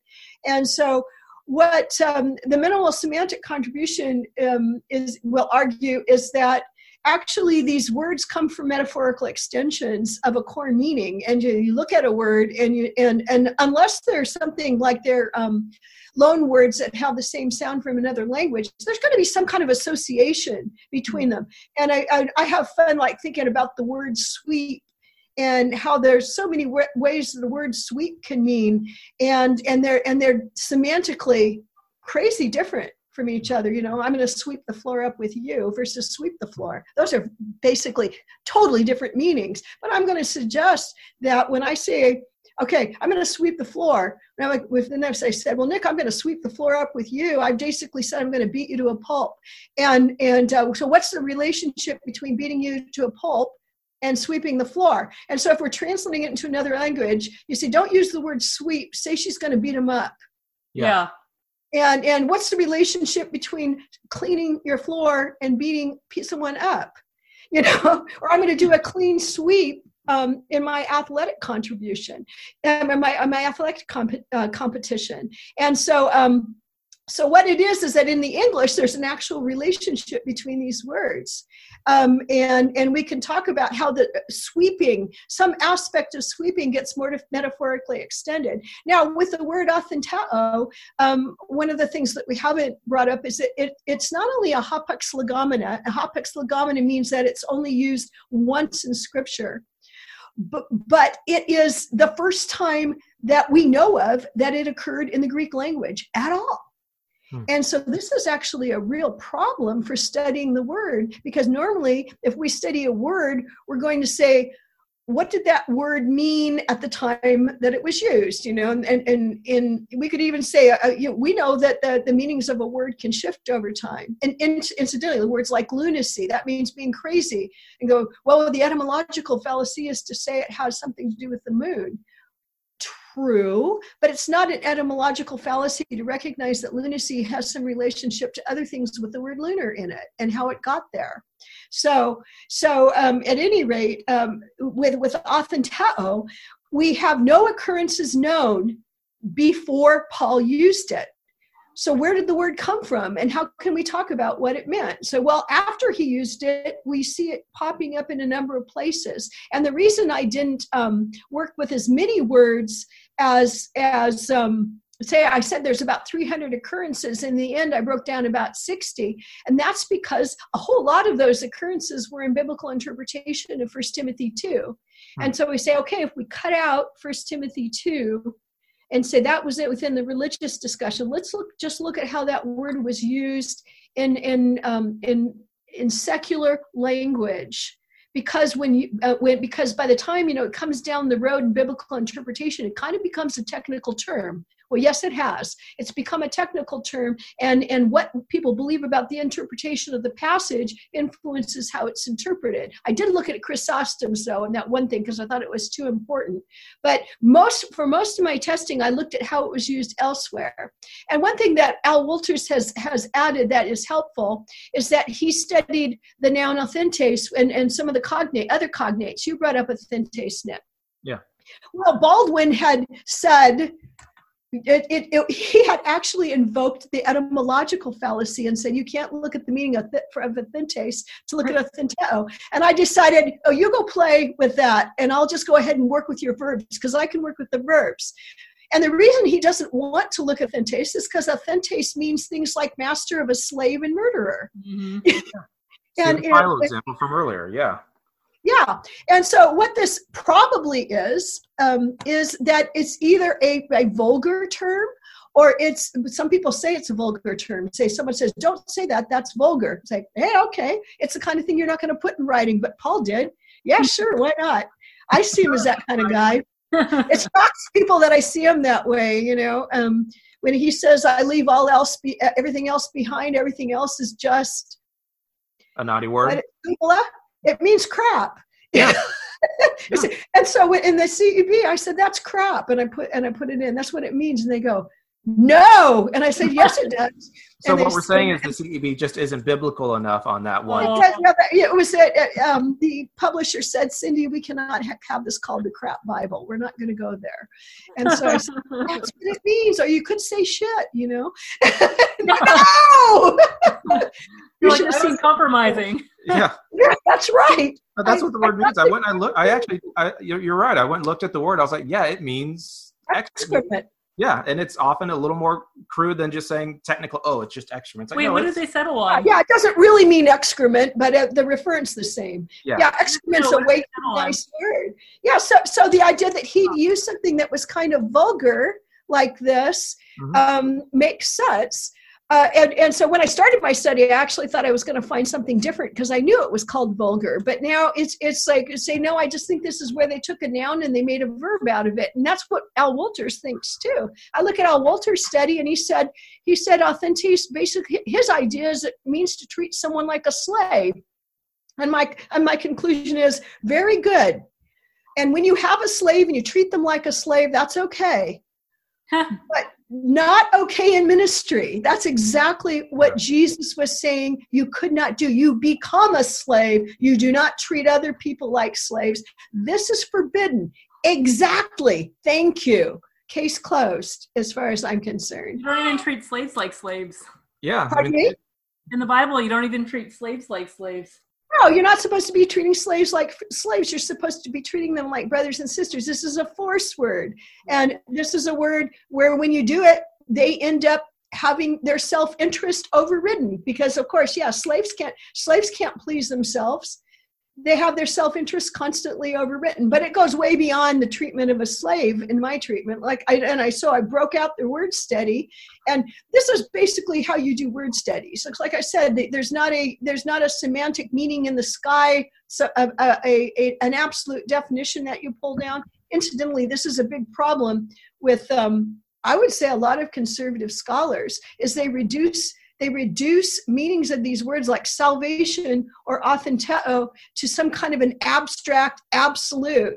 And so, what um, the minimal semantic contribution um, is will argue is that actually these words come from metaphorical extensions of a core meaning. And you, you look at a word and you and and unless there's something like they're um, loan words that have the same sound from another language there's going to be some kind of association between them. And I, I i have fun like thinking about the word sweep and how there's so many wa- ways the word sweep can mean and and they're and they're semantically crazy different from each other you know? I'm going to sweep the floor up with you versus sweep the floor. Those are basically totally different meanings but i'm going to suggest that when i say okay i'm going to sweep the floor now like with the next i said well nick i'm going to sweep the floor up with you. I basically said i'm going to beat you to a pulp. And and uh, so what's the relationship between beating you to a pulp and sweeping the floor. And so if we're translating it into another language you say don't use the word sweep. Say she's going to beat him up. Yeah. and and what's the relationship between cleaning your floor and beating someone up? You know [laughs] or i'm going to do a clean sweep um, in my athletic contribution um, in my, in my athletic comp- uh, competition. And so um, so what it is is that in the english there's an actual relationship between these words um, and and we can talk about how the sweeping some aspect of sweeping gets more metaphorically extended now with the word authenteo um, one of the things that we haven't brought up is that it, it's not only a hapax legomena. A hapax legomena means that it's only used once in scripture, but, but it is the first time that we know of that it occurred in the Greek language at all. Hmm. And so this is actually a real problem for studying the word because normally, if we study a word, we're going to say, what did that word mean at the time that it was used? You know and and, and in we could even say uh, you know, we know that the, the meanings of a word can shift over time. And, in incidentally words like lunacy that means being crazy and go well the etymological fallacy is to say it has something to do with the moon true, but it's not an etymological fallacy to recognize that lunacy has some relationship to other things with the word lunar in it and how it got there. So, so um, at any rate, um, with with authenteo, we have no occurrences known before Paul used it. So, where did the word come from, and how can we talk about what it meant? So, well, after he used it, we see it popping up in a number of places. And the reason I didn't um, work with as many words as as um, say I said there's about 300 occurrences. In the end, I broke down about 60, and that's because a whole lot of those occurrences were in biblical interpretation of First Timothy 2. And so we say, okay, if we cut out First Timothy 2 and say that was it within the religious discussion. Let's look just look at how that word was used in in um, in in secular language. Because when you uh, when because by the time you know it comes down the road in biblical interpretation, it kind of becomes a technical term. Well, yes, it has. It's become a technical term, and, and what people believe about the interpretation of the passage influences how it's interpreted. I did look at Chrysostom's, though, and that one thing because I thought it was too important. But most for most of my testing, I looked at how it was used elsewhere. And one thing that Al Wolters has, has added that is helpful is that he studied the noun authentes and, and some of the cognate, other cognates. You brought up authentes, Nick. Yeah. Well, Baldwin had said it, it, it, he had actually invoked the etymological fallacy and said you can't look at the meaning of, th- of authentes to look at authenteo. And I decided, oh, you go play with that, and I'll just go ahead and work with your verbs because I can work with the verbs. And the reason he doesn't want to look at authentes is because authentes means things like master of a slave and murderer. Mm-hmm. [laughs] and, and final example from earlier, yeah. Yeah. And so what this probably is, um, is that it's either a, a vulgar term or it's some people say it's a vulgar term. Say someone says don't say that. That's vulgar. It's like hey okay. It's the kind of thing you're not going to put in writing. But paul did. Yeah [laughs] sure. Why not? I see him as that kind of guy. [laughs] It's not people that i see him that way you know? Um, when he says i leave all else be, everything else behind. Everything else is just a naughty word it means crap. [laughs] Yeah. yeah. and so in the CEB, I said that's crap, and I put and I put it in. That's what it means, and they go, no, and I said yes, it does. [laughs] so what we're saying is the CEB just isn't biblical enough on that one. It was that um, the publisher said, Cindy, we cannot ha- have this called the crap Bible. We're not going to go there. And so I said, that's what it means. Or you could say shit, you know. [laughs] no. [laughs] You're like, I was compromising. Yeah. yeah, that's right. But that's I, what the word I, means. I went and I looked. I actually, I, you're, you're, right. I went and looked at the word. I was like, yeah, it means excrement. Yeah, and it's often a little more crude than just saying technical. Oh, it's just excrement. Like, Wait, no, what did they settle on? Yeah, it doesn't really mean excrement, but uh, the reference the same. Yeah, yeah excrement's no, a way nice word. Yeah, so so the idea that he'd use something that was kind of vulgar like this mm-hmm. um, makes sense. Uh, and, and so when I started my study, I actually thought I was going to find something different because I knew it was called vulgar. But now it's it's like say no, I just think this is where they took a noun and they made a verb out of it, and that's what Al Wolters thinks too. I look at Al Wolters' study, and he said he said authentes basically his idea is it means to treat someone like a slave, and my and my conclusion is very good. And when you have a slave and you treat them like a slave, that's okay. but not okay in ministry. That's exactly what Jesus was saying you could not do. You become a slave. You do not treat other people like slaves. This is forbidden. Exactly. Thank you. Case closed, as far as I'm concerned. You don't even treat slaves like slaves. Yeah. Pardon I mean, me? In the Bible, you don't even treat slaves like slaves. No, you're not supposed to be treating slaves like slaves. You're supposed to be treating them like brothers and sisters. This is a force word. And this is a word where when you do it, they end up having their self-interest overridden because of course yeah slaves can't slaves can't please themselves they have their self-interest constantly overwritten but it goes way beyond the treatment of a slave in my treatment. Like I, and i so i broke out the word study and this is basically how you do word studies looks like i said there's not a there's not a semantic meaning in the sky so a, a, a an absolute definition that you pull down. Incidentally this is a big problem with um, i would say a lot of conservative scholars is they reduce they reduce meanings of these words like salvation or authenteo to some kind of an abstract absolute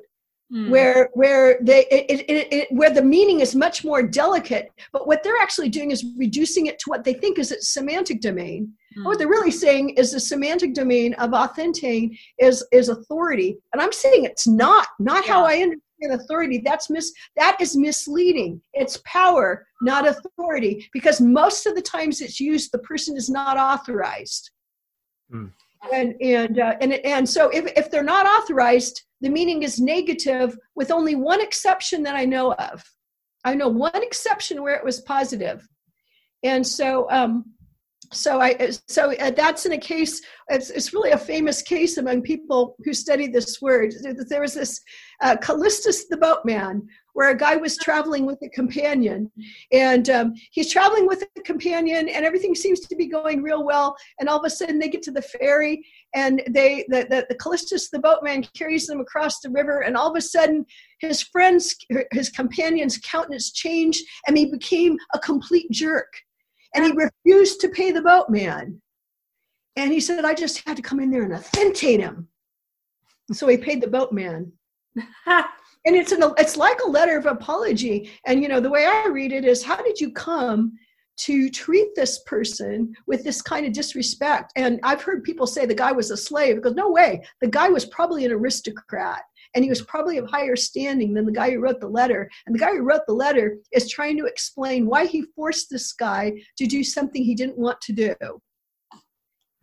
Mm. where where they it, it, it, where the meaning is much more delicate but what they're actually doing is reducing it to what they think is its semantic domain Mm. what they're really saying is the semantic domain of authentein is is authority and i'm saying it's not not how Yeah. i understand authority. That's mis that is misleading. It's power not authority because most of the times it's used the person is not authorized. Hmm. and and uh, and and so if if they're not authorized the meaning is negative with only one exception that i know of. I know one exception where it was positive. And so um so i so uh, that's in a case it's, it's really a famous case among people who study this word. There was this uh, callistus the boatman where a guy was traveling with a companion and um, he's traveling with a companion and everything seems to be going real well and all of a sudden they get to the ferry and they the, the, the callistus the boatman carries them across the river and all of a sudden his friends his companion's countenance changed and he became a complete jerk and he refused to pay the boatman. And he said i just had to come in there and authentate him. So he paid the boatman. [laughs] And it's an it's like a letter of apology. And you know the way i read it is how did you come to treat this person with this kind of disrespect? And i've heard people say the guy was a slave. Because no way. The guy was probably an aristocrat and he was probably of higher standing than the guy who wrote the letter and the guy who wrote the letter is trying to explain why he forced this guy to do something he didn't want to do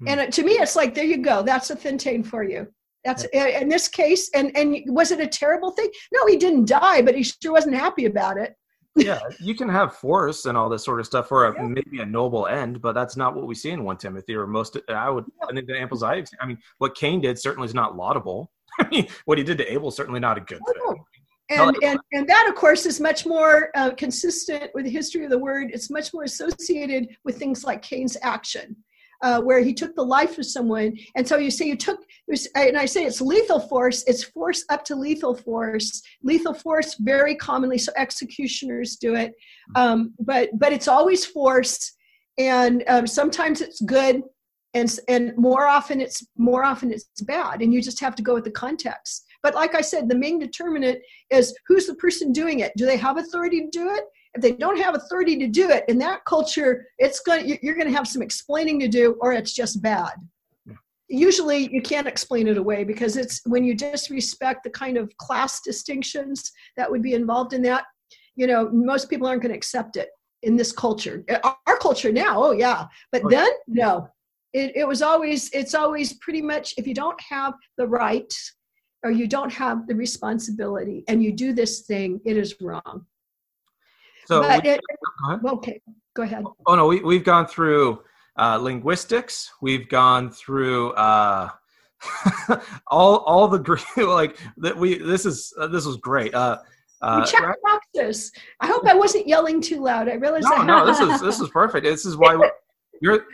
Hmm. and to me it's like there you go that's a thintane for you that's in this case and and was it a terrible thing no he didn't die but he sure wasn't happy about it [laughs] yeah, you can have force and all this sort of stuff for a, Yeah. maybe a noble end, but that's not what we see in one Timothy or most. I would the examples seen. I mean, what Cain did certainly is not laudable. [laughs] I mean, what he did to Abel certainly not a good Oh, thing. and, and and that of course is much more uh, consistent with the history of the word. It's much more associated with things like cain's action uh, where he took the life of someone. And so you say you took and i say it's lethal force. It's force up to lethal force. Lethal force very commonly so executioners do it. Um, but but it's always force. And um, sometimes it's good and and more often it's more often it's bad and you just have to go with the context. But like i said the main determinant is who's the person doing it? Do they have authority to do it? If they don't have authority to do it in that culture it's going you're going to have some explaining to do or it's just bad. Usually you can't explain it away because it's when you disrespect the kind of class distinctions that would be involved in that you know most people aren't going to accept it in this culture. Our, culture now oh yeah. But Oh, then no it, it was always it's always pretty much if you don't have the right or you don't have the responsibility and you do this thing it is wrong So, we- it, go okay go ahead oh no, we, we've gone through uh, linguistics. We've gone through uh, [laughs] all all the [laughs] like that. We this is uh, this was great. Uh, uh, we check boxes i hope i wasn't yelling too loud i realized no, I no, this [laughs] is this is perfect. This is why we're, you're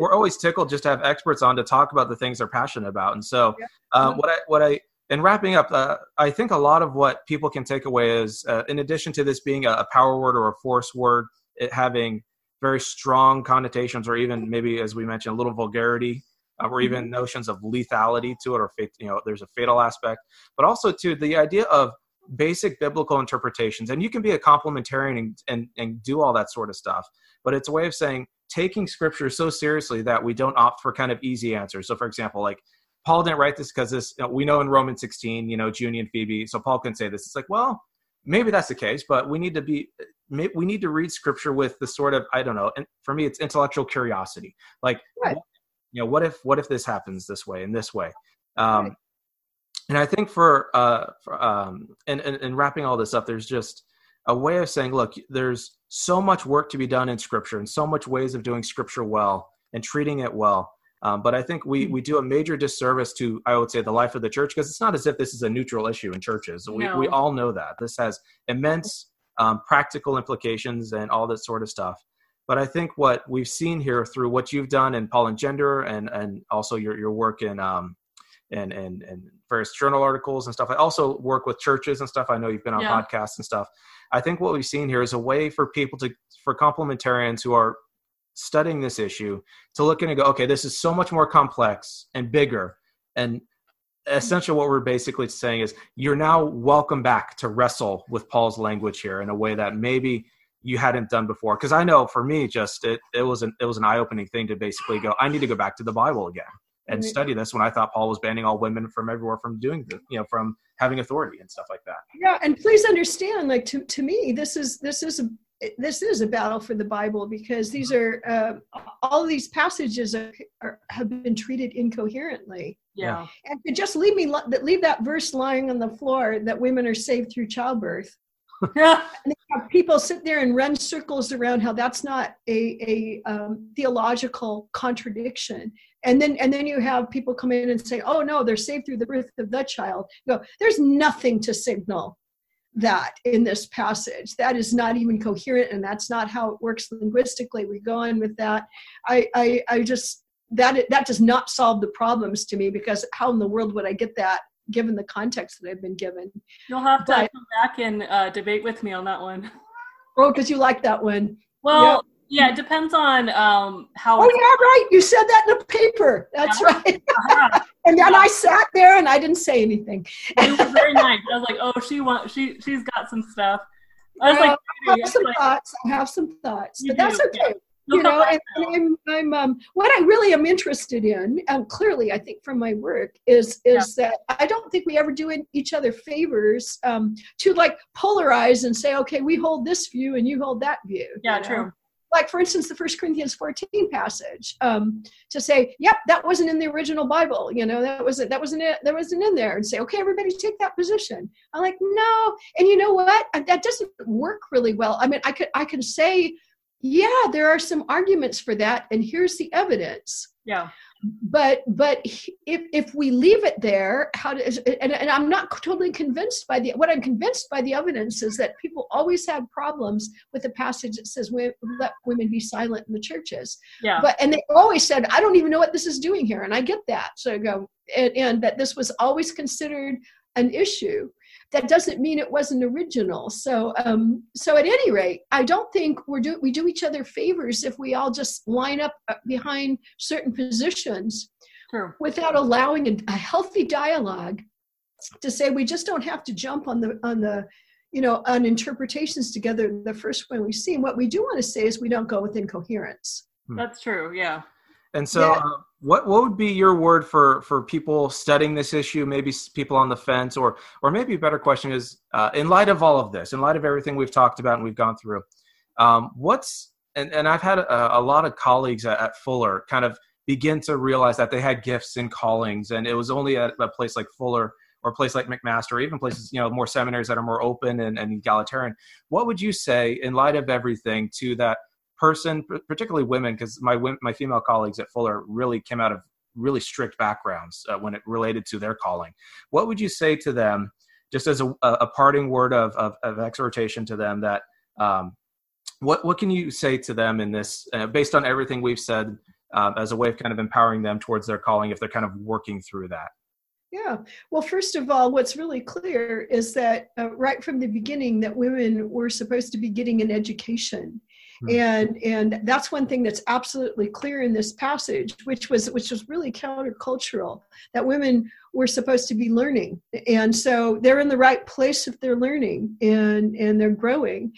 we're always tickled just to have experts on to talk about the things they're passionate about. And so, uh, what I what I in wrapping up, uh, I think a lot of what people can take away is, uh, in addition to this being a, a power word or a force word, it having very strong connotations, or even maybe, as we mentioned, a little vulgarity. Uh, or even notions of lethality to it, or fate, you know, there's a fatal aspect, but also to the idea of basic biblical interpretations. And you can be a complementarian and, and, and do all that sort of stuff. But it's a way of saying taking scripture so seriously that we don't opt for kind of easy answers. So, for example, like Paul didn't write this because this, we know in Romans 16, you know, Junie and Phoebe. So Paul can say this. It's like, well, maybe that's the case, but we need to be, we need to read scripture with the sort of, I don't know. And for me, it's intellectual curiosity. Like, Right. you know, what if, what if this happens this way and this way? Um, Right. and I think for uh for, um and, and and wrapping all this up, there's just a way of saying, look, there's so much work to be done in Scripture, and so much ways of doing Scripture well and treating it well. Um, but I think we we do a major disservice to I would say the life of the church because it's not as if this is a neutral issue in churches. We No. we all know that this has immense um, practical implications and all that sort of stuff. But I think what we've seen here through what you've done in Paul and Gender and and also your your work in um, and and and various journal articles and stuff. I also work with churches and stuff. I know you've been on Yeah. podcasts and stuff. I think what we've seen here is a way for people to for complementarians who are studying this issue to look in and go, okay, this is so much more complex and bigger and essentially what we're basically saying is you're now welcome back to wrestle with Paul's language here in a way that maybe you hadn't done before because i know for me just it, it was an it was an eye-opening thing to basically go i need to go back to the bible again and study this when i thought paul was banning all women from everywhere from doing the you know from having authority and stuff like that. Yeah and please understand like to, to me this is this is a this is a battle for the bible because these are uh, all these passages are, are, have been treated incoherently. Yeah. and to just leave me that leave that verse lying on the floor that women are saved through childbirth. [laughs] And have people sit there and run circles around how that's not a, a um, theological contradiction. And then and then you have people come in and say oh no they're saved through the birth of the child. Go there's nothing to signal that in this passage. That is not even coherent and that's not how it works linguistically. We go on with that. I i, I just that that does not solve the problems to me because how in the world would i get that given the context that I've been given. You'll have to But- come back and uh, debate with me on that one. Oh, because you like that one. Well, yeah, it depends on um, how. Oh, yeah, right. You said that in a paper. That's Yeah. right. [laughs] Uh-huh. [laughs] And then I sat there and I didn't say anything. It was very nice. I was like, oh, she wants, she, she's got some stuff. I was like, I have some like, thoughts. I have some thoughts, but that's do, okay. You know, [laughs] and, and I'm, I'm um, what I really am interested in, um, clearly, I think from my work, is is that I don't think we ever do each other favors um, to like polarize and say, okay, we hold this view and you hold that view. yeah, you know? true. Like for instance, the First Corinthians 14 passage, um, to say, yep, that wasn't in the original Bible. You know, that wasn't that wasn't it. That wasn't in there, and say, okay, everybody take that position. I'm like, no, and you know what? That doesn't work really well. I mean, I could I can say yeah there are some arguments for that and here's the evidence Yeah. but but if if we leave it there how does and, and i'm not totally convinced by the what i'm convinced by the evidence is that people always have problems with the passage that says "Wo- let women be silent in the churches Yeah. but and they always said i don't even know what this is doing here and i get that so i go and, and that this was always considered an issue that doesn't mean it wasn't original so um so at any rate i don't think we're do we do each other favors if we all just line up uh, behind certain positions true. without allowing a, a healthy dialogue to say we just don't have to jump on the on the you know on interpretations together the first one we see and what we do want to say is we don't go with incoherence That's true. Yeah. And so, Yeah. uh, what what would be your word for for people studying this issue? Maybe people on the fence, or or maybe a better question is, uh, in light of all of this, in light of everything we've talked about and we've gone through, um, what's and and I've had a, a lot of colleagues at, at Fuller kind of begin to realize that they had gifts and callings, and it was only at a place like Fuller or a place like McMaster, or even places you know more seminaries that are more open and, and egalitarian. What would you say in light of everything to that? Person, particularly women, because my my female colleagues at Fuller really came out of really strict backgrounds uh, when it related to their calling. What would you say to them, just as a, a parting word of, of, of exhortation to them that um, what what can you say to them in this, uh, based on everything we've said, um, as a way of kind of empowering them towards their calling if they're kind of working through that? Yeah. Well, first of all, what's really clear is that uh, right from the beginning, that women were supposed to be getting an education, Hmm. and and that's one thing that's absolutely clear in this passage, which was which was really countercultural. That women were supposed to be learning, and so they're in the right place if they're learning and and they're growing.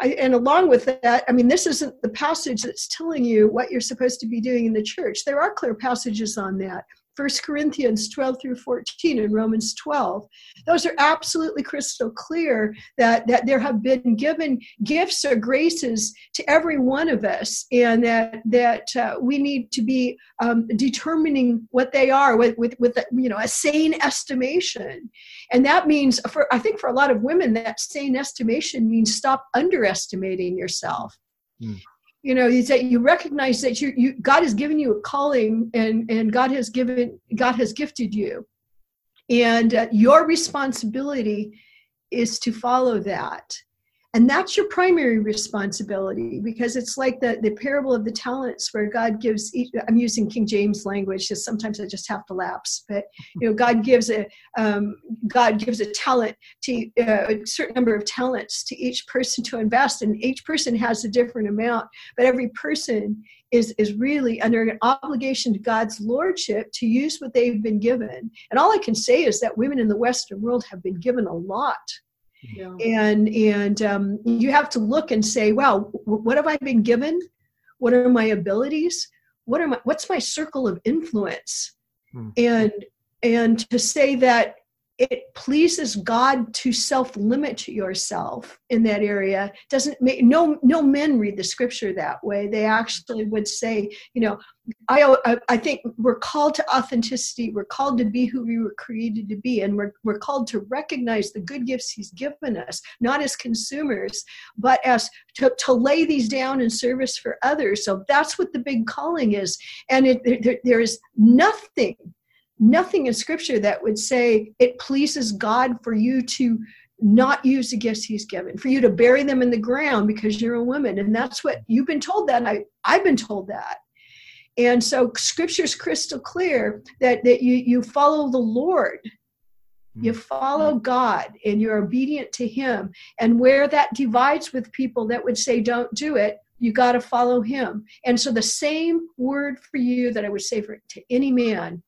I, and along with that, I mean, this isn't the passage that's telling you what you're supposed to be doing in the church. There are clear passages on that. First Corinthians 12 through 14 and Romans 12. Those are absolutely crystal clear that, that there have been given gifts or graces to every one of us, and that that uh, we need to be um, determining what they are with with, with you know a sane estimation, and that means for I think for a lot of women that sane estimation means stop underestimating yourself you know you say you recognize that you, you god has given you a calling and and god has given god has gifted you. And uh, your responsibility is to follow that and that's your primary responsibility because it's like the, the parable of the talents where god gives each, i'm using king james language because sometimes i just have to lapse but you know god gives a um, god gives a talent to uh, a certain number of talents to each person to invest and each person has a different amount but every person is is really under an obligation to god's lordship to use what they've been given. And all i can say is that women in the western world have been given a lot yeah. and and um, you have to look and say wow what have i been given what are my abilities what are my what's my circle of influence hmm. and and to say that it pleases God to self-limit yourself in that area. Doesn't make no no men read the scripture that way. They actually would say, you know, I I think we're called to authenticity. We're called to be who we were created to be, and we're we're called to recognize the good gifts He's given us, not as consumers, but as to, to lay these down in service for others. So that's what the big calling is, and it, there, there is nothing nothing in scripture that would say it pleases God for you to not use the gifts he's given, for you to bury them in the ground because you're a woman. And that's what you've been told that. I, I've been told that. And so scripture's crystal clear that, that you, you follow the Lord. You hmm. follow God and you're obedient to Him. And where that divides with people that would say, don't do it, you got to follow Him. And so the same word for you that I would say for to any man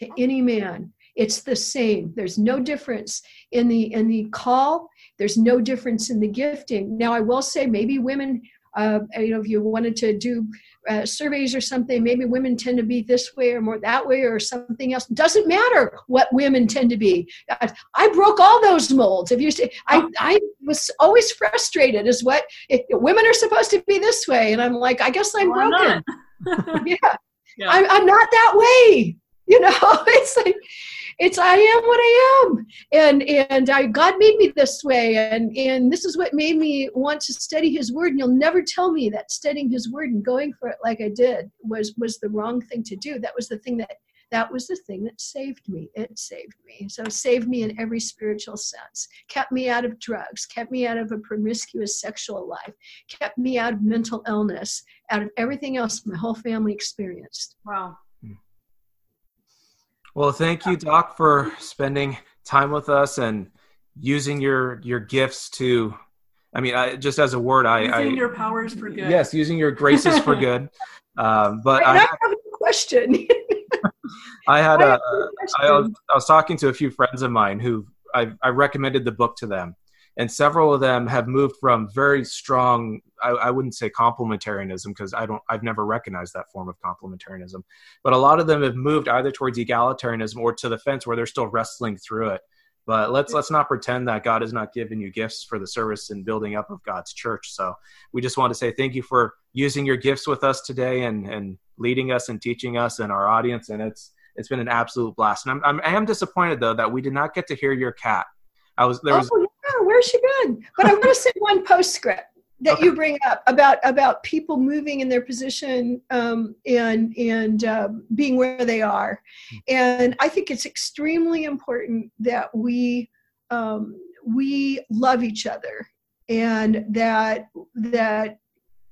to any man. It's the same. There's no difference in the in the call. There's no difference in the gifting. Now i will say maybe women uh, you know if you wanted to do uh, surveys or something maybe women tend to be this way or more that way or something else. Doesn't matter what women tend to be. I broke all those molds. If you say i i was always frustrated as what women are supposed to be this way. And i'm like i guess i'm broken. [laughs] yeah, [laughs] yeah. I'm, I'm not that way [laughs] you know [laughs] it's like it's i am what i am. And and I, god made me this way and and this is what made me want to study his word and you'll never tell me that studying his word and going for it like i did was was the wrong thing to do. That was the thing that that was the thing that saved me. It saved me. So saved me in every spiritual sense. Kept me out of drugs kept me out of a promiscuous sexual life kept me out of mental illness out of everything else my whole family experienced. Wow well, thank you, Doc, for spending time with us and using your your gifts to. I mean, I, just as a word, I using I, your powers for good. Yes, using your graces for good. [laughs] Um, but I, I have a question. [laughs] I had a. I was, I was talking to a few friends of mine who I, I recommended the book to them, and several of them have moved from very strong I, I wouldn't say complementarianism because I don't I've never recognized that form of complementarianism, but a lot of them have moved either towards egalitarianism or to the fence where they're still wrestling through it. But let's let's not pretend that God has not given you gifts for the service and building up of God's church. So we just want to say thank you for using your gifts with us today and and leading us and teaching us and our audience. And it's it's been an absolute blast. And I'm, I'm I am disappointed though that we did not get to hear your cat. I was there was. Oh, where's she been? But I want to say one postscript that okay. you bring up about about people moving in their position um, and and uh, being where they are, and I think it's extremely important that we um, we love each other and that that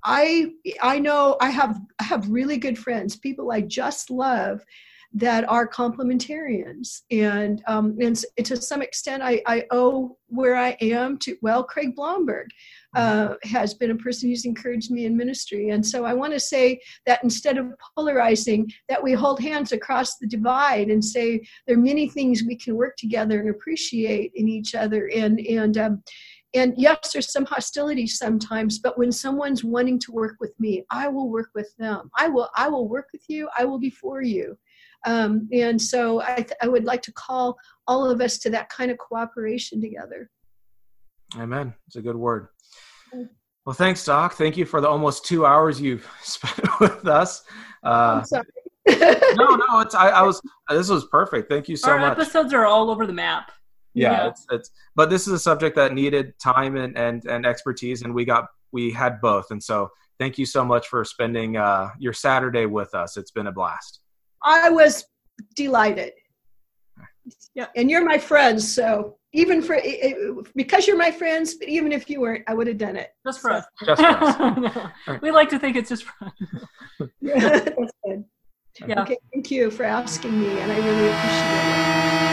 I I know I have I have really good friends, people I just love that are complementarians and um, and to some extent I, I owe where I am to well Craig Blomberg uh, has been a person who's encouraged me in ministry. And so I want to say that instead of polarizing, that we hold hands across the divide and say there are many things we can work together and appreciate in each other. And and um, and yes, there's some hostility sometimes, but when someone's wanting to work with me, I will work with them. I will I will work with you. I will be for you. Um, and so I, th- I would like to call all of us to that kind of cooperation together. Amen. It's a good word. Well, thanks, Doc. Thank you for the almost two hours you've [laughs] spent [laughs] with us. Uh, I'm sorry. no, no, [laughs] it's I, I, was this was perfect. Thank you so much. Our much. episodes are all over the map. Yeah, yeah, It's, it's but this is a subject that needed time and, and and expertise, and we got we had both. And so, thank you so much for spending uh, your Saturday with us. It's been a blast. I was delighted. Yeah, and you're my friends, so even for it- it- because you're my friends, but even if you weren't, I would have done it. Just for us. Just for us. No. [laughs] We like to think it's just for [laughs] That's good. Yeah. Okay, thank you for asking me, and I really appreciate it.